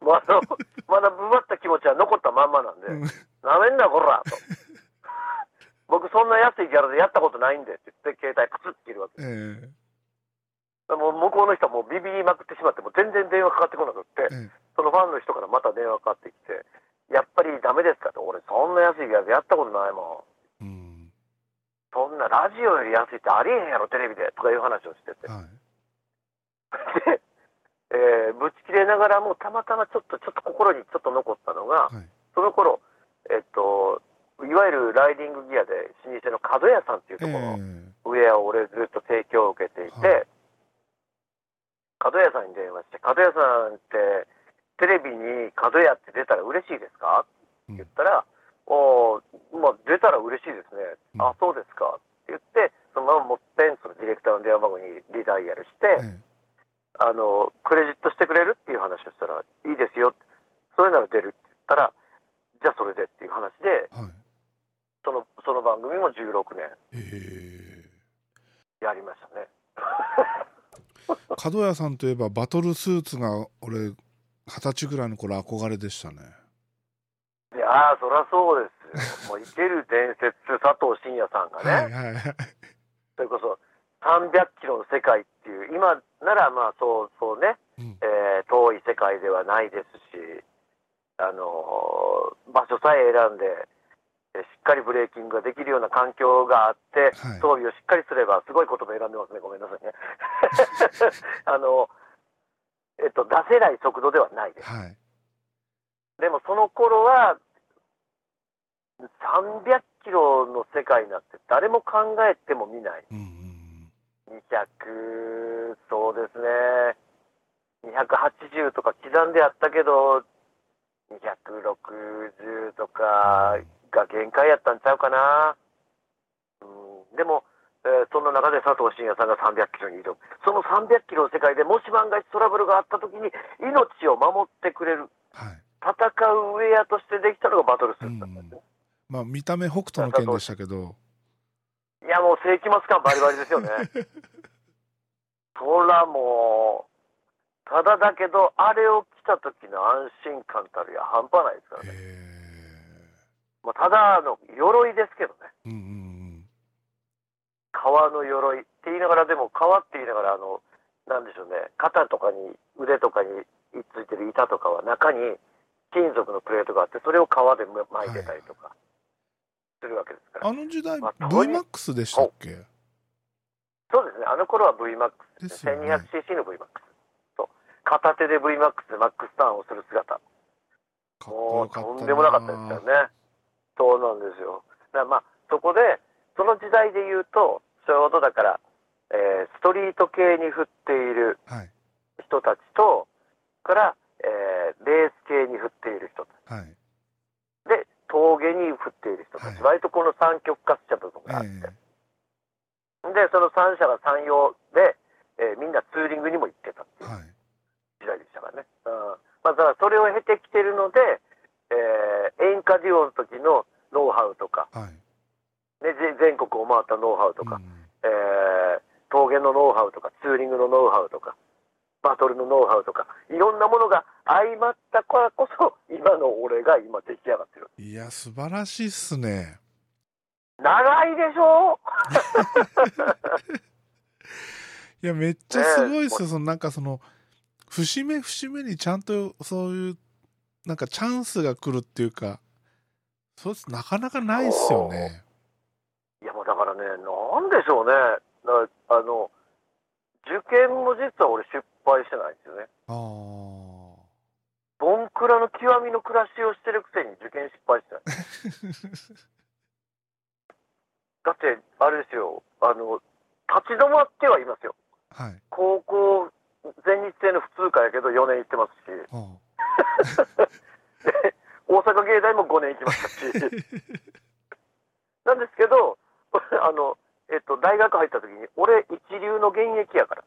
まあ、あのまだ奪った気持ちは残ったまんまなんでい。うん、なめんな、こらと。僕、そんな安いギャラでやったことないんでって言って、携帯プツッて切るわけ。えもう向こうの人はもうビビりまくってしまって、もう全然電話かかってこなくってえ、えそのファンの人からまた電話かかってきて、やっぱりダメですかって、俺、そんな安いギャラでやったことないもん。え。うん。そんなラジオより安いってありえへんやろ、テレビでとかいう話をしてて。はい。で、えーぶち切れながらも、たまたまちょっと、ちょっと心にちょっと残ったのが、はい。その頃、えっと、いわゆるライディングギアで老舗の角屋さんっていうとえころ。ウェアを俺ずっと提供を受けていて、はい角屋さんに電話して、角屋さんってテレビに角屋って出たら嬉しいですか？うんって言ったら、おーまあ、出たら嬉しいですね、うんあ、そうですかって言って、そのまま持ってん、そのディレクターの電話番号にリダイヤルして、えあの、クレジットしてくれるっていう話をしたら、いいですよ、それなら出るって言ったら、じゃあそれでっていう話で、え。はい。そのその番組も16年えやりましたね。え。角屋さんといえばバトルスーツが俺二十歳ぐらいの頃憧れでしたね。いやー、そりゃそうですよ。もう生ける伝説、佐藤真也さんがね、はいはいはい。それこそ300キロの世界っていう、今ならまあそうそうね、うん。えー遠い世界ではないですし、あのー場所さえ選んで、えしっかりブレーキングができるような環境があって、はい装備をしっかりすれば、すごい言葉選んでますね、ごめんなさいね。あのえっと、出せない速度ではないです。はいでもその頃は、300キロの世界になって、誰も考えても見ない。うんうん200、そうですね、280とか刻んであったけど、260とかが限界やったんちゃうかな。うん、でも、えーその中で佐藤真也さんが300キロに挑む。その300キロの世界でもし万が一トラブルがあった時に命を守ってくれる、はい戦うウェアとしてできたのがバトルスーツだったんですね。まあ見た目北斗の剣でしたけどいや、もう世紀末感バリバリですよね。そらもう、ただだけど、あれを着た時の安心感たるや半端ないですからへね。えまあ、ただの鎧ですけどね。うんうん革の鎧って言いながら、でも革って言いながら、あの、なんでしょうね、肩とかに、腕とかについてる板とかは中に金属のプレートがあって、それを革で巻いてたりとかするわけですから。あの時代まあ VMAX でしたっけ？そうですね、あの頃は VMAX でですすね、よね 1200cc の VMAX。そう。片手で VMAX でマックスターンをする姿。もうとんでもなかったですからね。そうなんですよ。だまあ、そこで、その時代で言うと、ちょうどだから、えーストリート系に振っているはい人たちと、から、えーレース系に振っている人たち。はいで、峠に振っている人たち。はい割とこの三極化した部分があって。えで、その三者が三様で、えーみんなツーリングにも行ってたっていう時代でしたからね。うん。まあ、だからそれを経てきてるので、えーエンカデュオの時のノウハウとか、はいね、ぜ全国を回ったノウハウとか、うん。えー峠のノウハウとか、ツーリングのノウハウとか、バトルのノウハウとか、いろんなものが相まったからこそ、今の俺が今出来上がってる。いや素晴らしいっすね。長いでしょ？いやめっちゃすごいっすよ、そのなんかその節目節目にちゃんとそういうなんかチャンスが来るっていうかそうなかなかないっすよねだからね、なんでしょうね。だからあの、受験も実は俺失敗してないんですよね。ああボンクラの極みの暮らしをしてるくせに受験失敗してない。だって、あれですよ、あの、立ち止まってはいますよ。はい高校、全日制の普通科やけど4年行ってますし、大阪芸大も5年行きましたし、なんですけど、あの、えっと、大学入った時に、俺、一流の現役やから。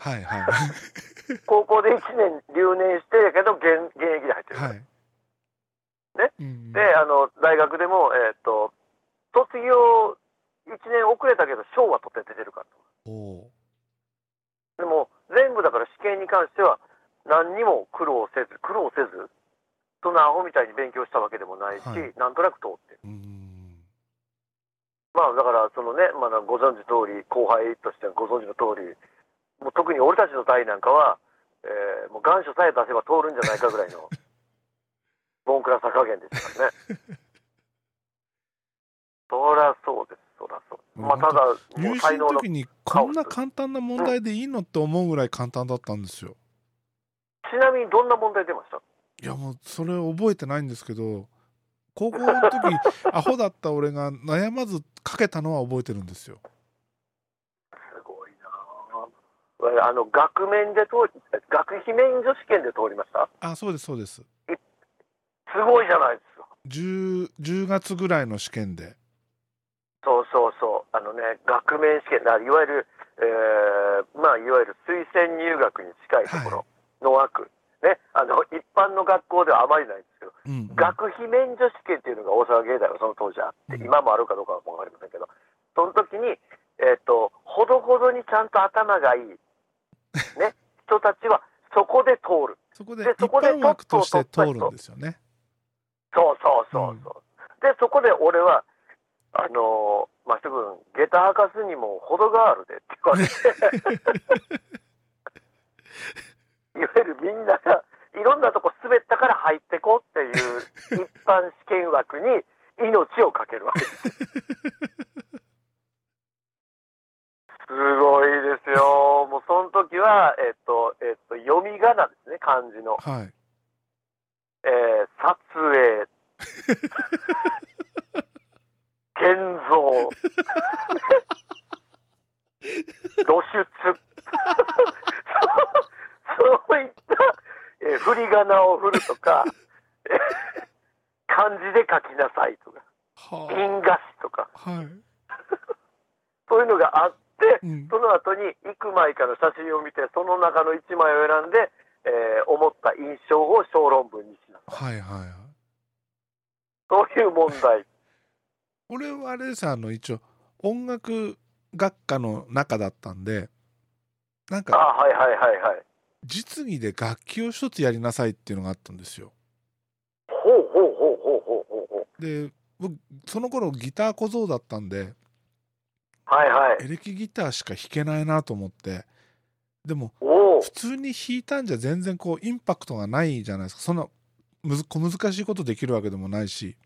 あはいはい 高校で1年留年してやけど、現現役で入ってる。はいねうんで、あの、大学でも、えっと、卒業1年遅れたけど、賞は取って出てるからと。でも、全部だから試験に関しては、何にも苦労せず、苦労せず、そんなアホみたいに勉強したわけでもないし、はいなんとなく通ってる。うーんまあ、だから、そのね、まあ、ご存知通り、後輩としてはご存知の通り、もう特に俺たちの代なんかは、えーもう願書さえ出せば通るんじゃないかぐらいの、ボンクラさ加減ですからね。そりゃそうです、そりゃそう。まあ、ただ、も入試の時にこんな簡単な問題でいいのって思うぐらい簡単だったんですよちなみにどんな問題出ました？いやもうそれ覚えてないんですけど高校の時 アホだった俺が悩まず書けたのは覚えてるんですよすごいなぁあの、学面で通り、学費免除試験で通りました？あそうですそうですすごいじゃないですか。10, 10月ぐらいの試験でそうそうそう。あのね、学面試験、いわゆる、えーまあ、いわゆる推薦入学に近いところの枠。ね、あの、一般の学校ではあまりないんですけど、うんうん。学費免除試験っていうのが大阪芸大はその当時あって、うん。今もあるかどうかは分かりませんけど、その時に、えっ、と、ほどほどにちゃんと頭がいい、ね、人たちはそこで通る。そこで一でそこで般枠として通るんですよね。そうそうそうそう。で、そこで俺は、あのー、まあ、すぐ、下駄履かすにも程があるでって言われて、いわゆるみんなが、いろんなとこ滑ったから入ってこうっていう一般試験枠に命命をかけるわけです。すごいですよ。もうその時は、えっと、えっと、読み仮名ですね、漢字の。はい。えー、撮影、建造、露出、そういった、えー振り仮名を振るとか、えー漢字で書きなさいとか、は印画紙とか、あ。はい。そういうのがあって、うん。その後に幾枚かの写真を見て、その中の1枚を選んで、えー思った印象を小論文にしなさい。はいはいはい。そういう問題。俺はあれですあの一応音楽学科の中だったんでなんあかはいはいはいはい。実技で楽器を一つやりなさいっていうのがあったんですよ。ほうほうほうほうほうほうほう。で僕その頃ギター小僧だったんではいはい。エレキギターしか弾けないなと思ってでも。普通に弾いたんじゃ全然こうインパクトがないじゃないですかそんな小難しいことできるわけでもないし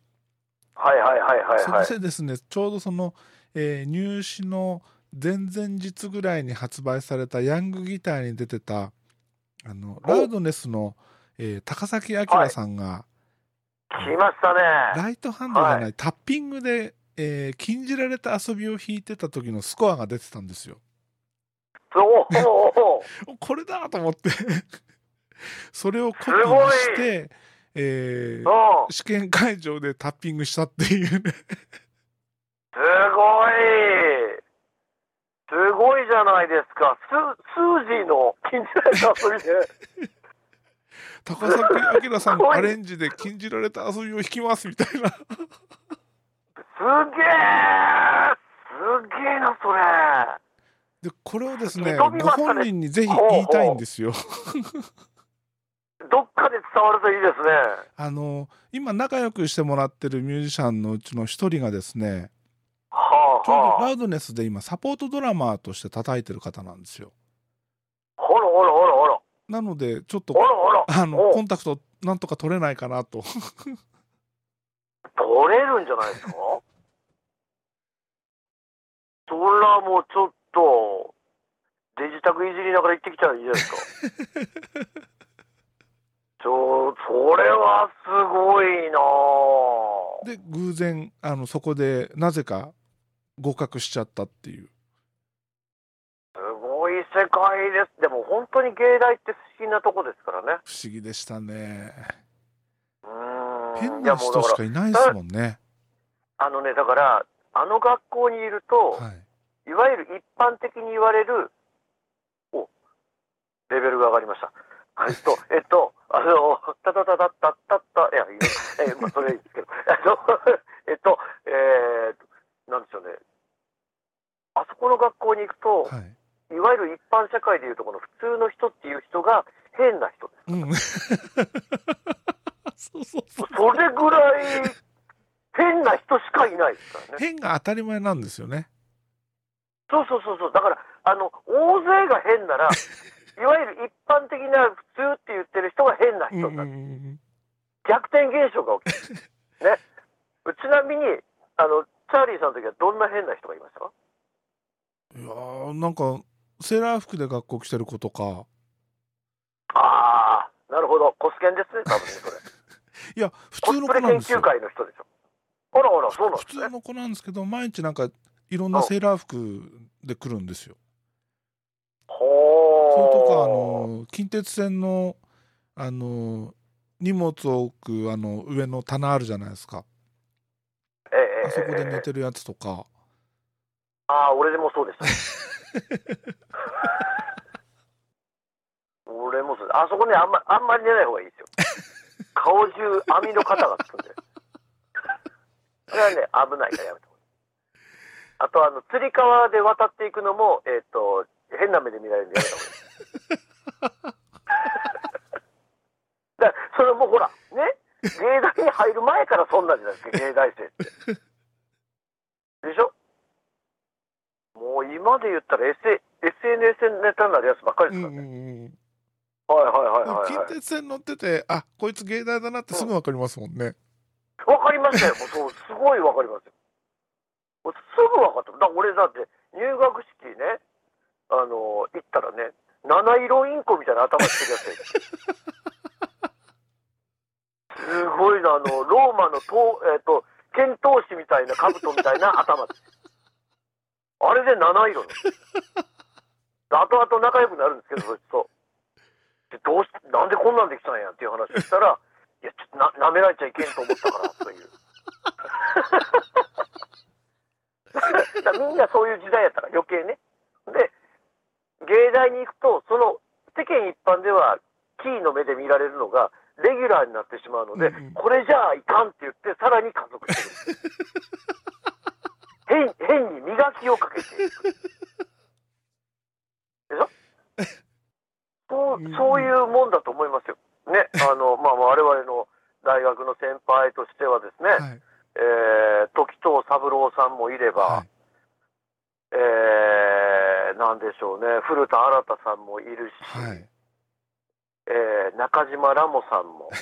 はいはいはいはいはい。それでですねちょうどその、えー入試の前々日ぐらいに発売されたヤングギターに出てたあのラウドネスの、えー高崎明さんが、来ましたね。ライトハンドじゃない、はタッピングで、えー禁じられた遊びを弾いてた時のスコアが出てたんですよ。おおお これだと思って それをコピーして、えーお。試験会場でタッピングしたっていうねすごい。すごいじゃないですか。ススージーの禁じられた遊びで。高崎明さんすごいアレンジで禁じられた遊びを弾きますみたいなすげえすげえな、それ。でこれをですねご本人にぜひ言いたいんですよ。どっかで伝わるといいですね。あの今仲良くしてもらってるミュージシャンのうちの一人がですねはあちょうどはあ。ラウドネスで今サポートドラマーとして叩いてる方なんですよ。ほらほらほらほら。なのでちょっとほらほら。あのおコンタクトなんとか取れないかなと取れるんじゃないですか？そらもうちょっと、デジタクいじりながら行ってきたらいいじゃないですか。ちょ、それはすごいなぁで偶然あのそこでなぜか合格しちゃったっていうすごい世界です。でも本当に芸大って不思議なとこですからね。不思議でしたねうーん。変な人しかいないですもんねあのね、だから、あの学校にいると、はいいわゆる一般的に言われる、お、レベルが上がりました。えっと、えっと、あの、たたたたたたた、いや、いいえまあ、それはいいですけど、あの、えっと、えー、なんでしょうね。あそこの学校に行くと、はいいわゆる一般社会でいうとこの普通の人っていう人が変な人です。うん そうそうそうそれぐらい変な人しかいないですからね。変が当たり前なんですよねそうそうそうそう。だから、あの、大勢が変なら、いわゆる一般的な普通って言ってる人が変な人になる。うん逆転現象が起きる。ね。ちなみに、あの、チャーリーさんの時はどんな変な人がいましたか？いやーなんかセーラー服で学校来てる子とかああ、なるほど。コスケンですね、多分ね、それ。いや普コ通の子なんですよ会の人でしょ。あらあら、そうなんですね。普通の子なんですけど毎日なんかいろんなセーラー服で来るんですよそれほー。とかあの近鉄線のあの荷物を置くあの上の棚あるじゃないですかええあそこで寝ええてるやつとかああ、俺でもそうでした。俺もそう。あそこね、あんまあんまり寝ない方がいいですよ。顔中網の型がつくんで。それはね、危ないからやめて。あと、あの、釣り革で渡っていくのも、えっ、と、変な目で見られるんでやめた方がいい。だそれもほら、ね、芸大に入る前からそんなんじゃないですか、芸大生って。でしょ？もう今で言ったら、S、SNS ネタになるやつばっかりうんうんですからね。うんはいはいはいはい、近はい。鉄線乗っててあこいつ芸大だなってすぐ分かりますもんね、わかりましたよ。もうそう、すごいわかりますよ。すぐわかった。だ俺だって、入学式ね、あの、行ったらね、七色インコみたいな頭してるやつや すごいな、あの、ローマのと、えっ、と、剣闘士みたいな兜みたいな頭です。あれで七色の。後々仲良くなるんですけど、そいつと。でどうしなんでこんなんできたんやっていう話をしたら、いや、ちょっとな舐められちゃいけんと思ったから、という。みんなそういう時代やったから余計ね。で、芸大に行くと、その世間一般ではキーの目で見られるのが、レギュラーになってしまうので、うんうんこれじゃあいかんって言って、さらに加速してる。変変に磨きをかけていく。でしょ？そううんそういうもんだと思いますよ。ね、あの、まあ、我々の大学の先輩としてはですね、はいえー時藤三郎さんもいれば、はいえーなんでしょうね、古田新太さんもいるし、はいえー中島ラモさんも。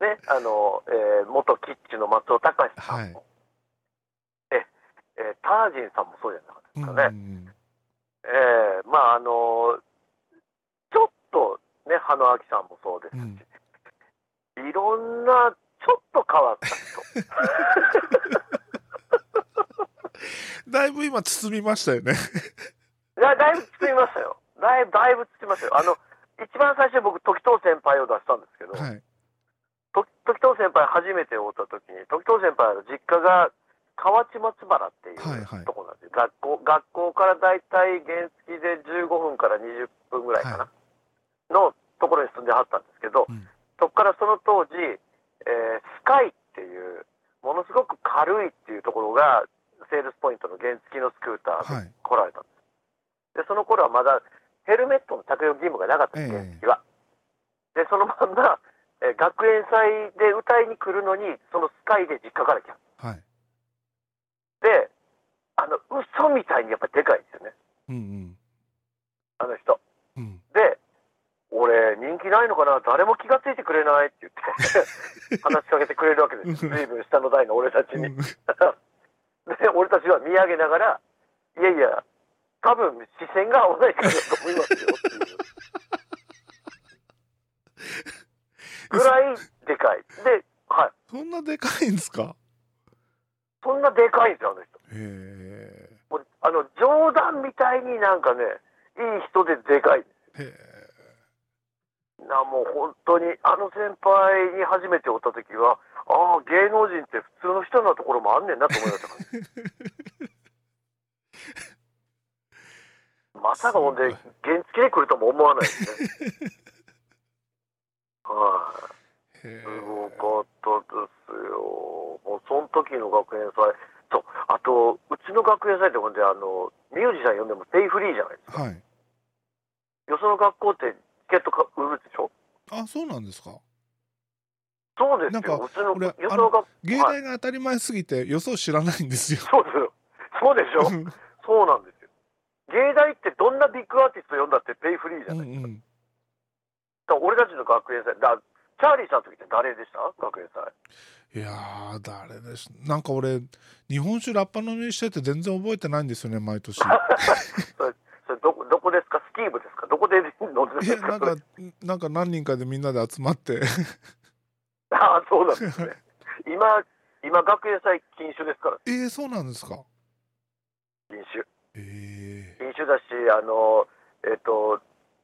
ね、あの、えー元キッチンの松尾隆さんも。ええータージンさんもそうじゃなかったですかね。うんえーまああのちょっとね、羽野明さんもそうですし、うんいろんなちょっと変わった人。だいぶ今包みましたよね。だだいぶ包みましたよ。だいぶ、だいぶ包みましたよ。あの、一番最初僕、時藤先輩を出したんですけど、はいと時藤先輩初めて会った時に、時藤先輩の実家が河内松原っていうはいはいとこなんですよ。学校、学校からだいたい原付で15分から20分ぐらいかな、はのところに住んではったんですけど、うんそこからその当時、えースカイっていう、ものすごく軽いっていうところが、セールスポイントの原付のスクーターではい来られたんです。で、その頃はまだヘルメットの着用義務がなかったんです、ええ原付は。で、そのまんま、えー学園祭で歌いに来るのに、そのスカイで実家から来た。はい。で、あの、嘘みたいにやっぱりでかいんですよね、うんあの人。うん。うんで、俺、人気ないのかな、誰も気がついてくれないって言って、話しかけてくれるわけですよ、随分下の代の俺たちに。うん。で、俺たちは見上げながら、いやいや、多分視線が合わないからだと思いますよっていう。ぐらいでかい。で、はい。そんなでかいんですか？そんなでかいんですよ、あの人。へもうあの、冗談みたいになんかね、いい人ででかい。えへな、もう本当に、あの先輩に初めて会った時は、ああ、芸能人って普通の人なところもあんねんなと思いましたから。まさかほんで、原付で来るとも思わないですね。はい、すごかったですよ。もうその時の学園祭。そう、あと、うちの学園祭ってほんで、あの、ミュージシャン呼んでもペイフリーじゃないですか。はいよその学校ってチケットか売るでしょ？あそうなんですか？そうですなんかよ。うちの、俺よその学校。芸はい大が当たり前すぎて予想知らないんですよそうですよ。そうでしょ？そうなんですよ。芸大ってどんなビッグアーティスト呼んだってペイフリーじゃない、うんうんだから俺たちの学園祭、だチャーリーさんの時って誰でした？学園祭。いやー誰ですなんか俺日本酒ラッパ飲みしてて全然覚えてないんですよね毎年。それ、それどこ、どこですか？スキー部ですか？どこで飲んでるんですか？いやなんかなんか何人かでみんなで集まって。ああ、そうなんですね。今、今学園祭禁酒ですから、えー、そうなんですか？禁酒。え禁酒だし、あの、えっ、と、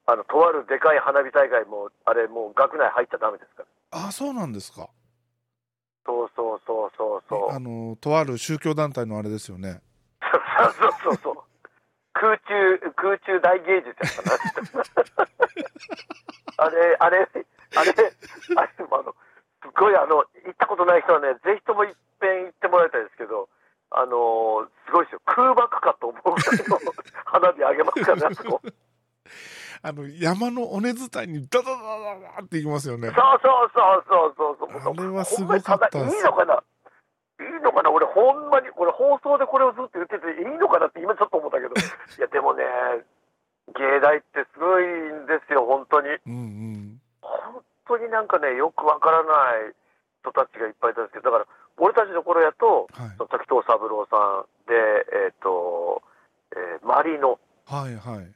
あの、とあるでかい花火大会も、あれもう学内入っちゃダメですから。ー、あそうなんですかそうそうそうそうそう。あのとある宗教団体のあれですよねそうそうそうそう。空中、空中大芸術やったな。あれ、あれ、あれ、あれ、あの、すごいあの、行ったことない人はね、ぜひとも一遍行ってもらいたいですけど、あのすごいですよ。空爆かと思うぐらいの花火あげますからね、あそこ。あの山の尾根伝いにダダダダダっていきますよね。そうそうそうそうそう。そう。あれはすごかったいいのかないいのかな俺ほんまに、俺放送でこれをずっと言ってていいのかなって今ちょっと思ったけど。いやでもね、芸大ってすごいんですよ、本当に。うんうん本当当になんかね、よくわからない人たちがいっぱいいたんですけど、だから、俺たちの頃やと、はいその滝藤三郎さんで、えっ、と、えーマリノ、はいはい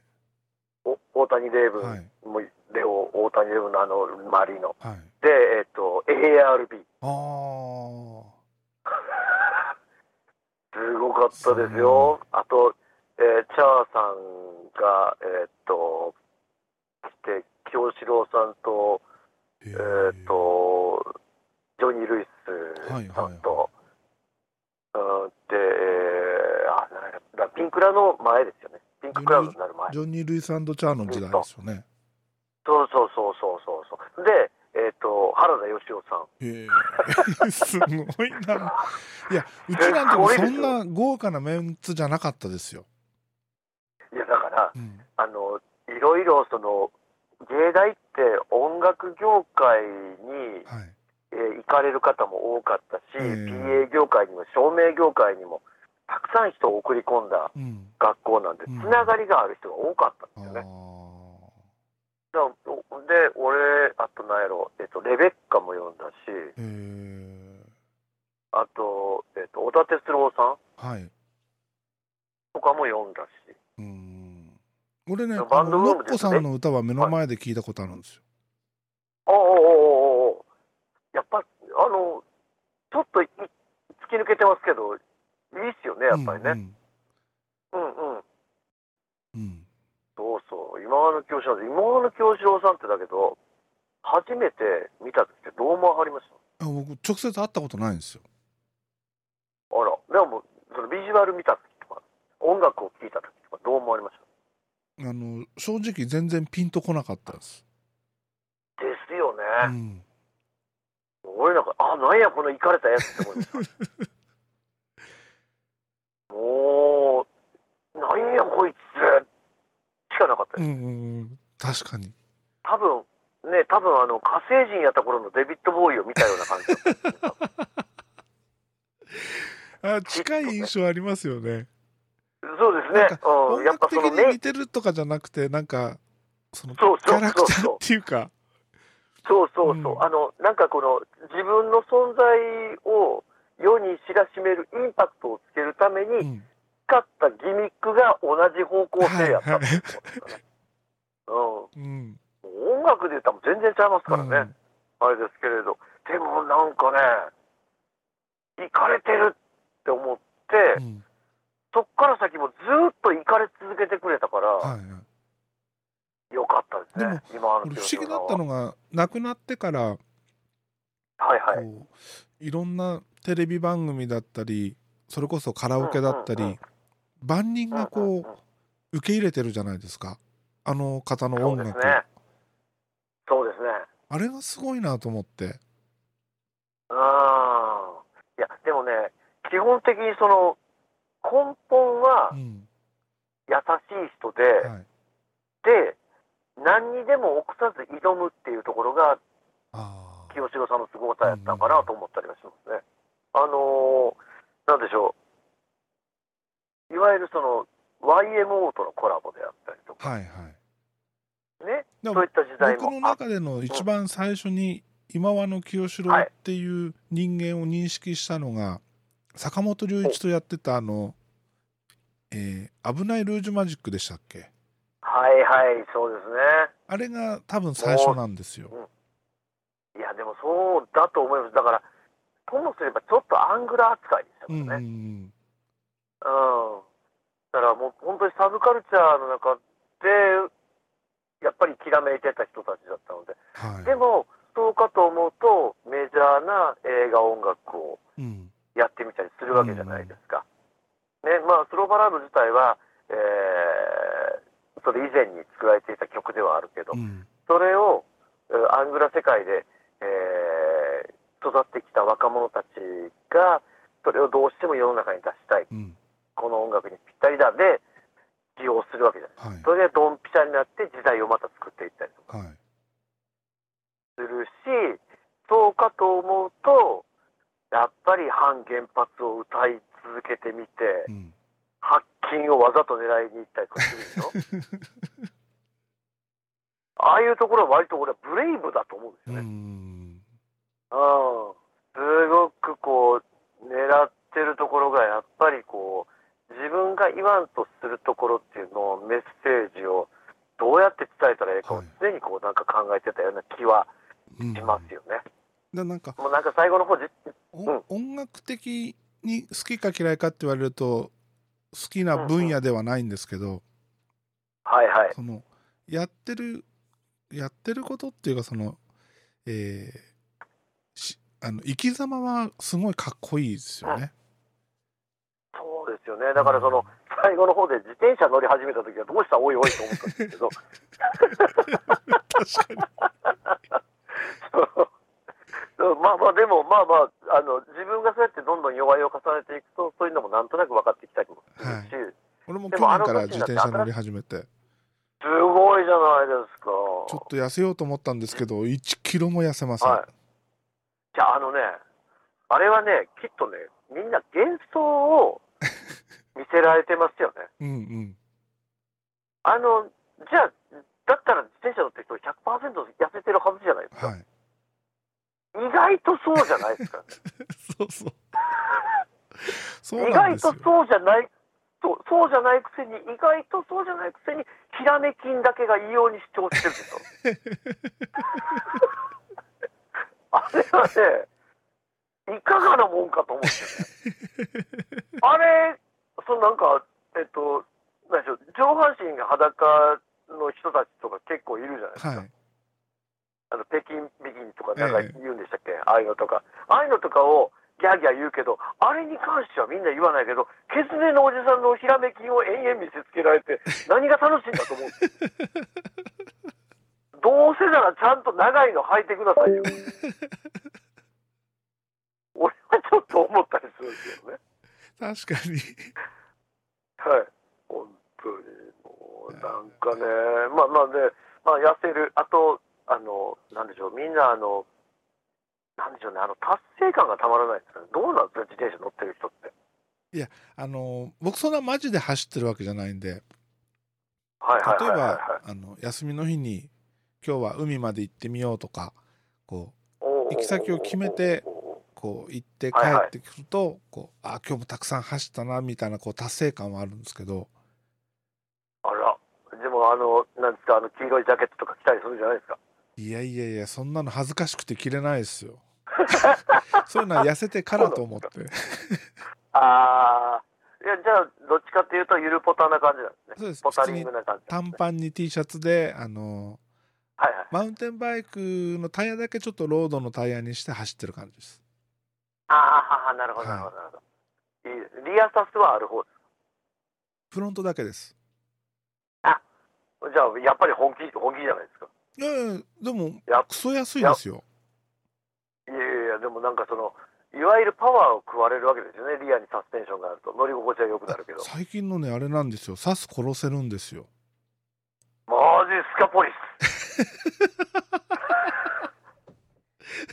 お大谷レイブン、はいもうレオ、大谷レイブンのあのマリノ、はいで、えっ、と、ARB、あすごかったですよ。あと、えーチャーさんが、えっ、と、来て、京志郎さんと、えっ、と、ジョニー・ルイスさんと、うんで、えーあ、なんやだピンクラの前ですよね。ピンククラウドになる前。ジョニー・ルイスチャーの時代ですよねそうそうそうそうそうそう。で、えっ、と、原田芳雄さん。へえすごいな。いやうちなんてもそんな豪華なメンツじゃなかったですよ、いや、だから、うん、あの、いろいろ、その、芸大って音楽業界に、はい。えー行かれる方も多かったし、ええ PA 業界にも照明業界にもたくさん人を送り込んだうん。学校なんで、うん。つながりがある人が多かったんあですよね。ー。だからで、俺、あとなんやろ、えっと、レベッカも読んだし、へえあと、えっと、小田哲郎さん。はい。とかも読んだし、うん。俺ねあバンドブームですね。さんの歌は目の前で聞いたことあるんですよ、おおおおおおやっぱ、あの、ちょっとい突き抜けてますけど、いいっすよね、やっぱりね。うんうん。うんうん。そうそう、今川の京志郎さん、今川の京志郎さんってだけど、初めて見た時ってどう思わはりましあ僕直接会ったことないんですよでも、そのビジュアル見た時とか、音楽を聴いた時とか、どう思われましあの正直全然ピンとこなかったです、たですよね。うん、俺なんか、あ、なんや、このイかれたやつって思いました。もう、なんや、こいつしかなかったです。うんうんうん確かに多分ね、多分あの火星人やった頃のデビッド・ボーイを見たような感じだったあ近い印象ありますよね。そうですね。音やっぱ楽的に似てるとかじゃなくてなんかそのキそうそう。ャラクターっていうか。そうそうそう、うん。あのなんかこの自分の存在を世に知らしめるインパクトをつけるためにうん。使ったギミックが同じ方向性やった。っていうことですかね。うん。うん、音楽で言ったら全然ちゃいますからね、うん。あれですけれど、でもなんかね、いかれてるって思って、うんそっから先もずっと行かれ続けてくれたから、はいはいよかったですね、今あの俺不思議だったのが亡くなってからはいはい。こういろんなテレビ番組だったりそれこそカラオケだったうんうんうんり万人がうんうんこうんう受け入れてるじゃないですかあの方の音楽。そうですね。あれがすごいなと思ってうん。基本的にその、根本はうん。優しい人で、はい。で、何にでも臆さず挑むっていうところが、清志郎さんのすごさやったのかなと思ったりはしますね。あのーなんでしょう、いわゆるその、YMO とのコラボであったりとか、はいはい。ね、そういった時代僕のもあっ中での一番最初に今和の清志郎っていう人間を認識したのが坂本龍一とやってたあの、えー危ないルージュマジックでしたっけ？はいはい、そうですね。あれが多分最初なんですよ。いや、でもそうだと思います。だから、ともすればちょっとアングラ扱いでしたかうんう。んうん。だからもう本当にサブカルチャーの中で、やっぱりきらめいてた人たちだったので。はいでも、そうかと思うと、メジャーな映画音楽をうんやってみたりするわけじゃないですか。ね、まあ、スローバラード自体は、えーそれ以前に作られていた曲ではあるけど、うん。それをえーアングラ世界で、えー育ってきた若者たちがそれをどうしても世の中に出したい。うん。この音楽にぴったりだ。で起用するわけじゃない。はい。それでドンピシャになって時代をまた作っていったりとかはい。するしそうかと思うとやっぱり反原発を歌い続けてみてうん。発金をわざと狙いに行ったりとかするでしょ？ああいうところは割と俺はブレイブだと思うんですうよね。ん。うん、すごくこう狙ってるところがやっぱりこう自分が言わんとするところっていうのをメッセージをどうやって伝えたらいいかをはい。常にこうなんか考えてたような気はうんしますよね。でなんかもうなんか最後の方じおうん音楽的に好きか嫌いかって言われると好きな分野ではないんですけど、はいはいそのやってるやってることっていうかそのえーしあの生き様はすごいかっこいいですよね。そうですよね。だからその最後の方で自転車乗り始めた時はどうした？おいおいと思ったんですけど。確かに。まあまあでもまあまああの自分がそうやってどんどん弱いを重ねていくとそういうのもなんとなく分かってきたりもするし、俺もでも去年から自転車乗り始めてすごいじゃないですか。ちょっと痩せようと思ったんですけど1キロも痩せません。はいじゃああのねあれはねきっとねみんな幻想を 見せられてますよね。うんうん。あのじゃあだったら自転車乗ってる人100%痩せてるはずじゃないですか。はい。意外とそうじゃないですか。そうそう。そう意外と。そうじゃないそうそうじゃないくせに意外とそうじゃないくせにひらめきんだけが異様に主張してるんですよあれはねいかがなもんかと思ってねあれそのなんかえっと何でしょう上半身が裸の人たちとか結構いるじゃないですか、はい。あの北京ビキニとかなんかええ。言うんでしたっけ、ああいうのとか。ああいうのとかをギャーギャー言うけどあれに関してはみんな言わないけどケツネのおじさんのひらめきを延々見せつけられて 何が楽しいんだと思う。どうせならちゃんと長いの履いてくださいよ。俺はちょっと思ったりするんですよね。確かに。はい。本当にもうなんかねまあまあねまあ痩せる。あとあのなんでしょうみんなあのなんでしょうねあの達成感がたまらないですどうなんですか自転車乗ってる人って。あの僕そんなマジで走ってるわけじゃないんで。はいはい例えはいはい。ばあの休みの日に今日は海まで行ってみようとかこおー。行き先を決めてうこう行って帰はいはいってくるとこうあ今日もたくさん走ったなみたいなこう達成感はあるんですけど。あら。でもあのなんですかあの黄色いジャケットとか着たりするじゃないですかいやいやいやそんなの恥ずかしくて着れないですよ。そういうのは痩せてからと思って。ああいやじゃあどっちかっていうとゆるポタな感じなんですね。そうです。ポタリングな感じ短パンに T シャツであのはいはい。マウンテンバイクのタイヤだけちょっとロードのタイヤにして走ってる感じです。ああなるほどなるほどなるほど、いいリアサスはある方ですフロントだけです。じゃあやっぱり本気本気じゃないですかいやいやでもやクソ安いですよ。いやいやでもなんかそのいわゆるパワーを食われるわけですよね。リアにサスペンションがあると。乗り心地は良くなるけど。最近のねあれなんですよ。刺す殺せるんですよ。マジっすかポリス。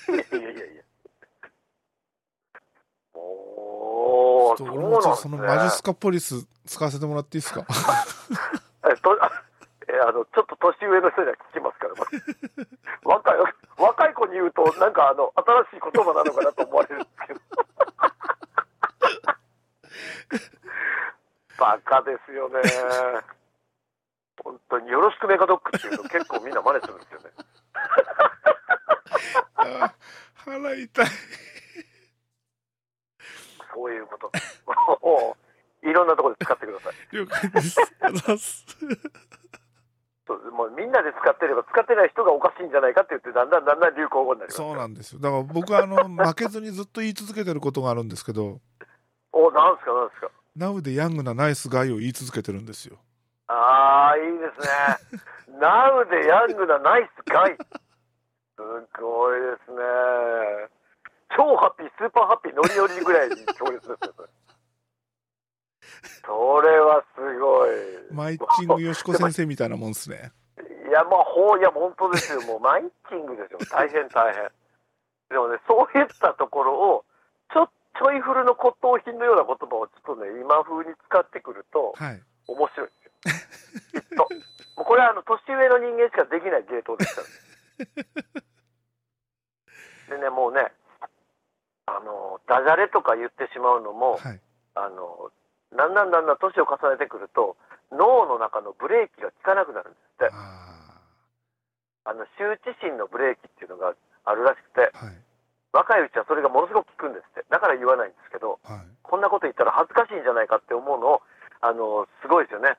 いやいやいやおーちょっとそうなんですね。のマジスカポリス使わせてもらっていいですか？えとあのちょっと年上の人には聞きますから、ま 若い若い子に言うとなんかあの新しい言葉なのかなと思われるんですけど。バカですよね。本当によろしくメカドックっていうの結構みんな真似するんですよね。あ腹痛い。そういうこと。いろんなところで使ってください。了解です。ありがとうございます。そうもうみんなで使ってれば使ってない人がおかしいんじゃないかって言ってだんだんだんだん流行語になりますそうなんですよだから僕はあの負けずにずっと言い続けてることがあるんですけどおなんすかなんすか Now でヤングなナイスガイを言い続けてるんですよああ、いいですね。ナウでヤングなナイスガイ。すごいですね。超ハッピー、スーパーハッピー、ノリノリぐらいに強烈ですよ、それ。はすごい。マイチングよしこ先生みたいなもんですねいや、まあ、ほう、いや、本当ですよ。もう、マイチングですよ。大変大変。でもね、そういったところを、ちょ、ちょいフルの骨董品のような言葉をちょっとね、今風に使ってくると、はい面白いですよ。きっと。もうこれはあの年上の人間しかできない芸当ですから。でね、もうね、あの、ダジャレとか言ってしまうのも、はい。あの、だんだんだんだん年を重ねてくると、脳の中のブレーキが効かなくなるんですって。ああの、羞恥心のブレーキっていうのがあるらしくて、あ。はい。若いうちはそれがものすごく効くんですって。だから言わないんですけど、はい。こんなこと言ったら恥ずかしいんじゃないかって思うのを、あの、すごいですよね。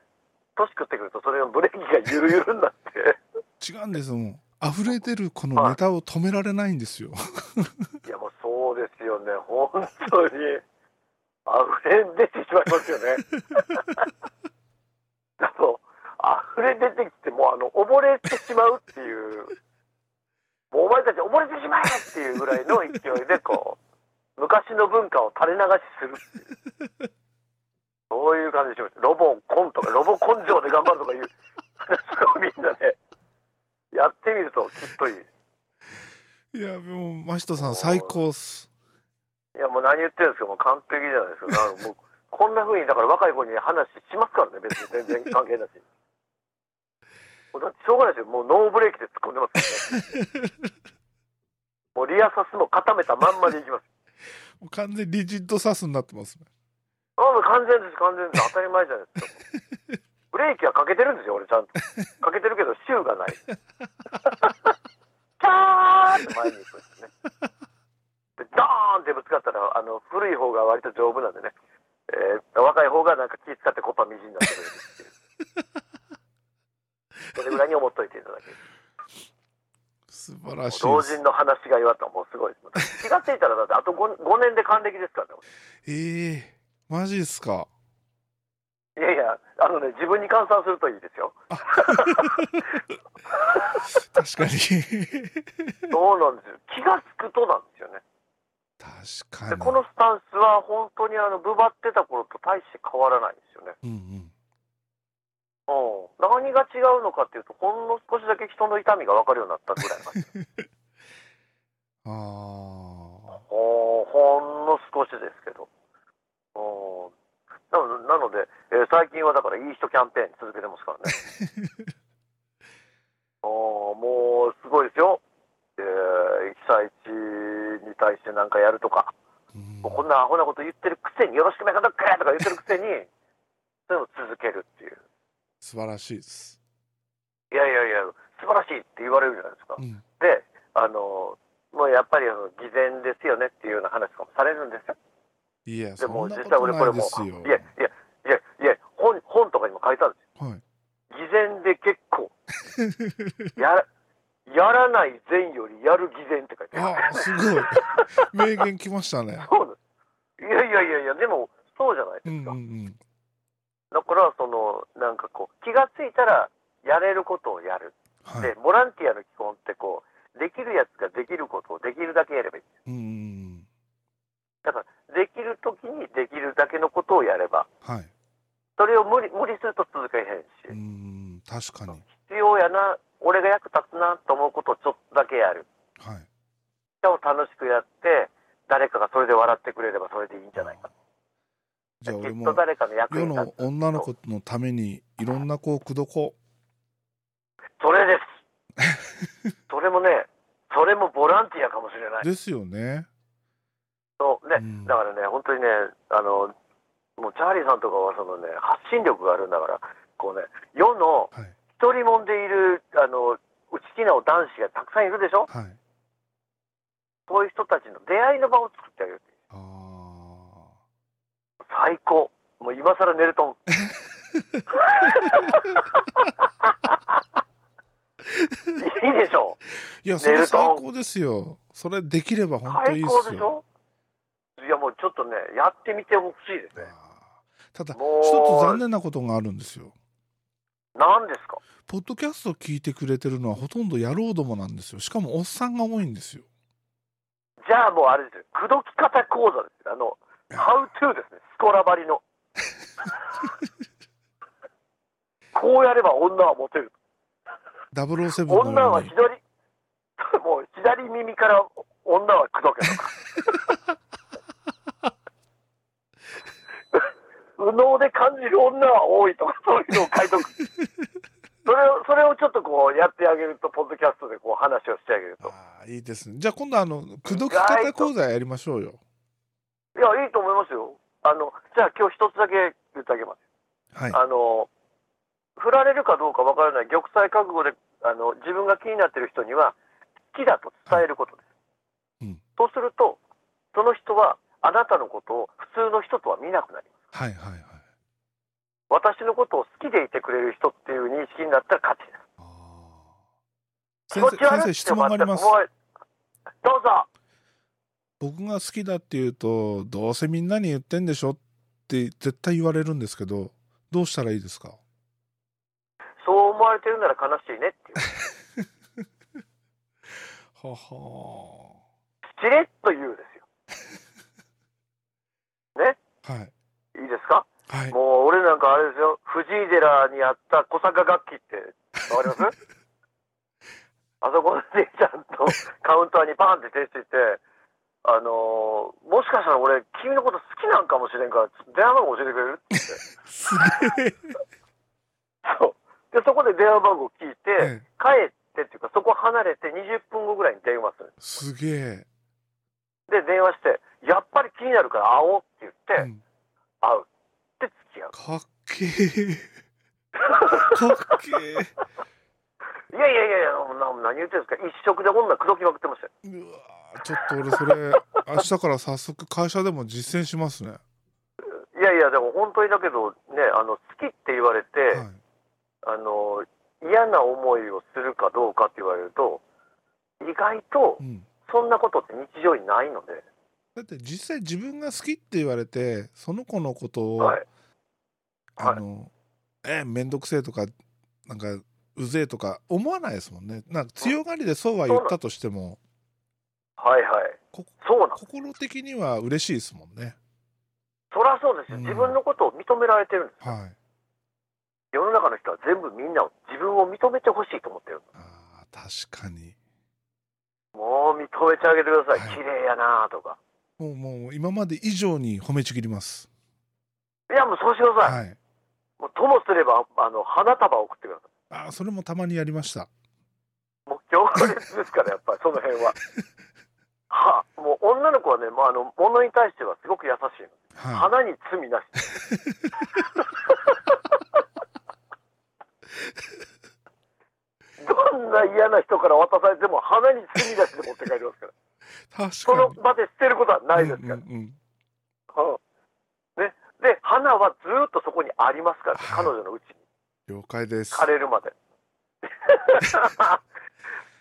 年食ってくるとそれのブレーキがゆるゆるになって、違うんですもう溢れ出るこのネタを止められないんですよ。いやもうそうですよね、本当に。溢れ出てしまいますよね。だと、溢れ出てきて、もうあの、溺れてしまうっていう、もうお前たち溺れてしまえっていうぐらいの勢いで、こう、昔の文化を垂れ流しするっていう。そういう感じでします。ロボコンとか、ロボ根性で頑張るとかいう話をみんなね、やってみるときっといい。いや、もう、マシトさん最高っす。いやもう何言ってるんですか、もう完璧じゃないですか。かもう こんな風にだから若い子に話しますからね、別に全然関係なしに。もうだってしょうがないですよ、もうノーブレーキで突っ込んでますからね。もうリアサスも固めたまんまでいきます。もう完全にリジッドサスになってますね。あもう完全です、完全です。当たり前じゃないですか。ブレーキはかけてるんですよ、俺ちゃんと。かけてるけど、シューがない。キャーって前に行くんですね。でドーンってぶつかったら、あの古い方が割と丈夫なんでね、えー若い方がなんか気使ってコッパみじんになってくれるっていう。それぐらいに思っといていただける。素晴らしい老人の話が言われたらもうすごいです。気がついたらだってあと 5, 5年で還暦ですからね。ええマジですか。いやいや、あのね、自分に換算するといいですよ。確かに。そうなんですよ。気がつくとなんですよね。確かに。でこのスタンスは本当にあの、ブバってた頃と大して変わらないんですよね。うんうん。うん。何が違うのかっていうと、ほんの少しだけ人の痛みが分かるようになったぐらいなんで。あほほんの少しですけど。うんなのなので、えー最近はだからいい人キャンペーン続けてますからね。あ ーもうすごいですよ。対して何かやるとか、こんなアホなこと言ってるくせに、よろしくめかどっかとか言ってるくせに、それを続けるっていう。素晴らしいです。いやいやいや、素晴らしいって言われるじゃないですかう。ん。で、あの、もうやっぱりあの偽善ですよねっていうような話とかもされるんですよ。いや、でも実際俺これも。いやいやいやいや本、本とかにも書いてあるんですよ。はい。偽善で結構、やらやらない善よりやる偽善って書いてある。あ、すごい。名言来ましたね。そうです。いやいやいやいや、でも、そうじゃないですか。うんうんうん。だから、その、なんかこう、気がついたら、やれることをやる。はいで、。ボランティアの基本って、こう、できるやつができることをできるだけやればいい。うんうんだから、できるときにできるだけのことをやれば、うん。はい。それを無理無理すると続けへんし、うんうん。確かに。必要やな、俺が役立つなと思うことをちょっとだけやる。はい。しかも楽しくやって、誰かがそれで笑ってくれればそれでいいんじゃないか。じゃあ俺もきっと誰かの役世に立つ。の女の子のためにいろんな子を口説こそれです。それもね、それもボランティアかもしれない。う。ですよね。そうね、うんだからね、本当にね、あの、もうチャーリーさんとかはそのね、発信力があるんだから、こうね、世のはい。一人もんでいる、あの、内気な男子がたくさんいるでしょ？はい。そういう人たちの出会いの場を作ってあげる。あ最高。もう今更寝るとん。いいでしょ？ーいや、それ最高ですよ。それできれば本当いい最っすよ。高でしょ？いやもうちょっとね、やってみてほしいですね。ただ、一つ残念なことがあるんですよ。何ですか？ポッドキャスト聞いてくれてるのはほとんど野郎どもなんですよ。しかもおっさんが多いんですよ。じゃあもうあれですよ。口説き方講座ですよ。あの、ハウトゥーですね。スコラばりの。こうやれば女はモテる。007の女ように。は左、もう左耳から女は口説けとか。右脳で感じる女は多いとか、そういうのを書いとく。それを、それをちょっとこうやってあげると、ポッドキャストでこう話をしてあげると。ああいいですねじゃあ今度あの口説き方講座やりましょうよいや、いいと思いますよ。あの、じゃあ今日一つだけ言ってあげます。はいあの、振られるかどうかわからない玉砕覚悟で、あの、自分が気になってる人には、好きだと伝えることです。うんそうすると、その人は、あなたのことを普通の人とは見なくなります。はいはいはい私のことを好きでいてくれる人っていう認識になったら勝ちです。気持ち悪い質問がありますどうぞ。僕が好きだって言うとどうせみんなに言ってんでしょって絶対言われるんですけどどうしたらいいですか？そう思われてるなら悲しいねっていう。ははしれっと言うですよ。ねはいいいですか？はい。もう俺なんかあれですよ、藤井寺にあった小坂楽器って、わかります？あそこの姉ちゃんとカウンターにバーンって手ついて、あのーもしかしたら俺、君のこと好きなんかもしれんから、電話番号教えてくれる？って言って、すげえ。そう。でそこで電話番号聞いて、ええ。帰ってっていうか、そこ離れて20分後ぐらいに電話する。すげえ、で、電話して、やっぱり気になるから会おうって言って、うん、会う。で、付き合う。かっけえかっけえいやいやいやいや、な何言ってるんですか、一食で女口説きまくってましたよ。うわーちょっと俺それ明日から早速会社でも実践しますね。いやいや、でも本当にだけど、ね、あの好きって言われて、はい。あの嫌な思いをするかどうかって言われると、意外とうん、そんなことって日常にないので、だって実際自分が好きって言われてその子のことを、はい、あの、え面倒くせえとかなんかうぜえとか思わないですもんね。なんか強がりでそうは言ったとしても。はいはい、こそうなん、心的には嬉しいですもんね。そりゃそうですよ、うん。自分のことを認められてるんです、はい。世の中の人は全部みんなを自分を認めてほしいと思ってる、あー確かに。もう認めてあげてください、はい。綺麗やなとか、もうもう今まで以上に褒めちぎりますいや、もうそうしてください、はいもうともすればあの花束を送ってください。あーそれもたまにやりましたもう強烈ですから、やっぱりその辺は。はあ、もう女の子はね、まあ、あの物に対してはすごく優しいの。は花に罪なし。どんな嫌な人から渡されても花に罪なしで持って帰りますから。その場で捨てることはないですから。うんうんうん。うん。ね、で、花はずっとそこにありますから、はい。彼女のうちに。了解です。枯れるまで。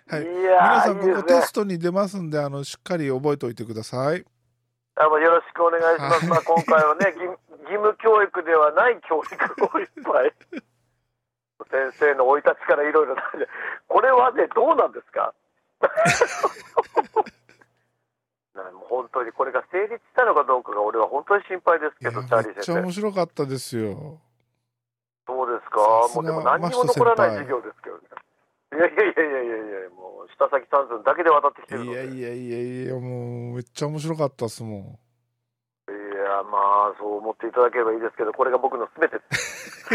はい。い皆さんここテストに出ますんであのしっかり覚えておいてください。あのよろしくお願いします。はい。まあ、今回はね、義務義務教育ではない教育をいっぱい。先生の生い立ちからいろいろこれはね、どうなんですか？本当にこれが成立したのかどうかが俺は本当に心配ですけど、チャーリめっー先生。ちゃ面白かったですよそうですか？もうでも何にも残らないマ授業ですけどね。いやいやいやいやいやもう下先三寸だけで渡ってきてる。いやいやいやいやもうめっちゃ面白かったっすもんいや、まあ、そう思っていただければいいですけど、これが僕のすべてです。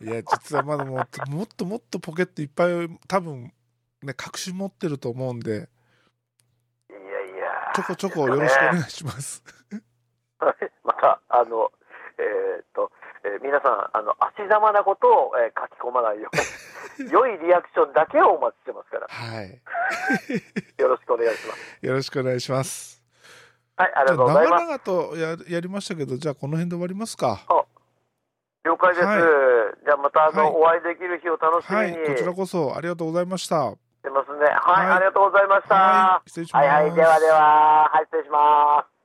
いや実はまだもっともっともっとポケットいっぱい多分ね隠し持ってると思うんで。ちょこちょこよろしくお願いします。はい。また、あの、えーっと、えー皆さん、あの、足玉なことを、えー書き込まないように、良いリアクションだけをお待ちしてますから、はい。よろしくお願いします。よろしくお願いします。はい、ありがとうございます。長々とややりましたけどじゃあこの辺で終わりますか。了解です。はい。じゃあ、また、あの、はい。お会いできる日を楽しみに。はい。こちらこそありがとうございましたはしてますね。はい、はいありがとうございました。い失礼しますはいはい、ではでは、はい、失礼します。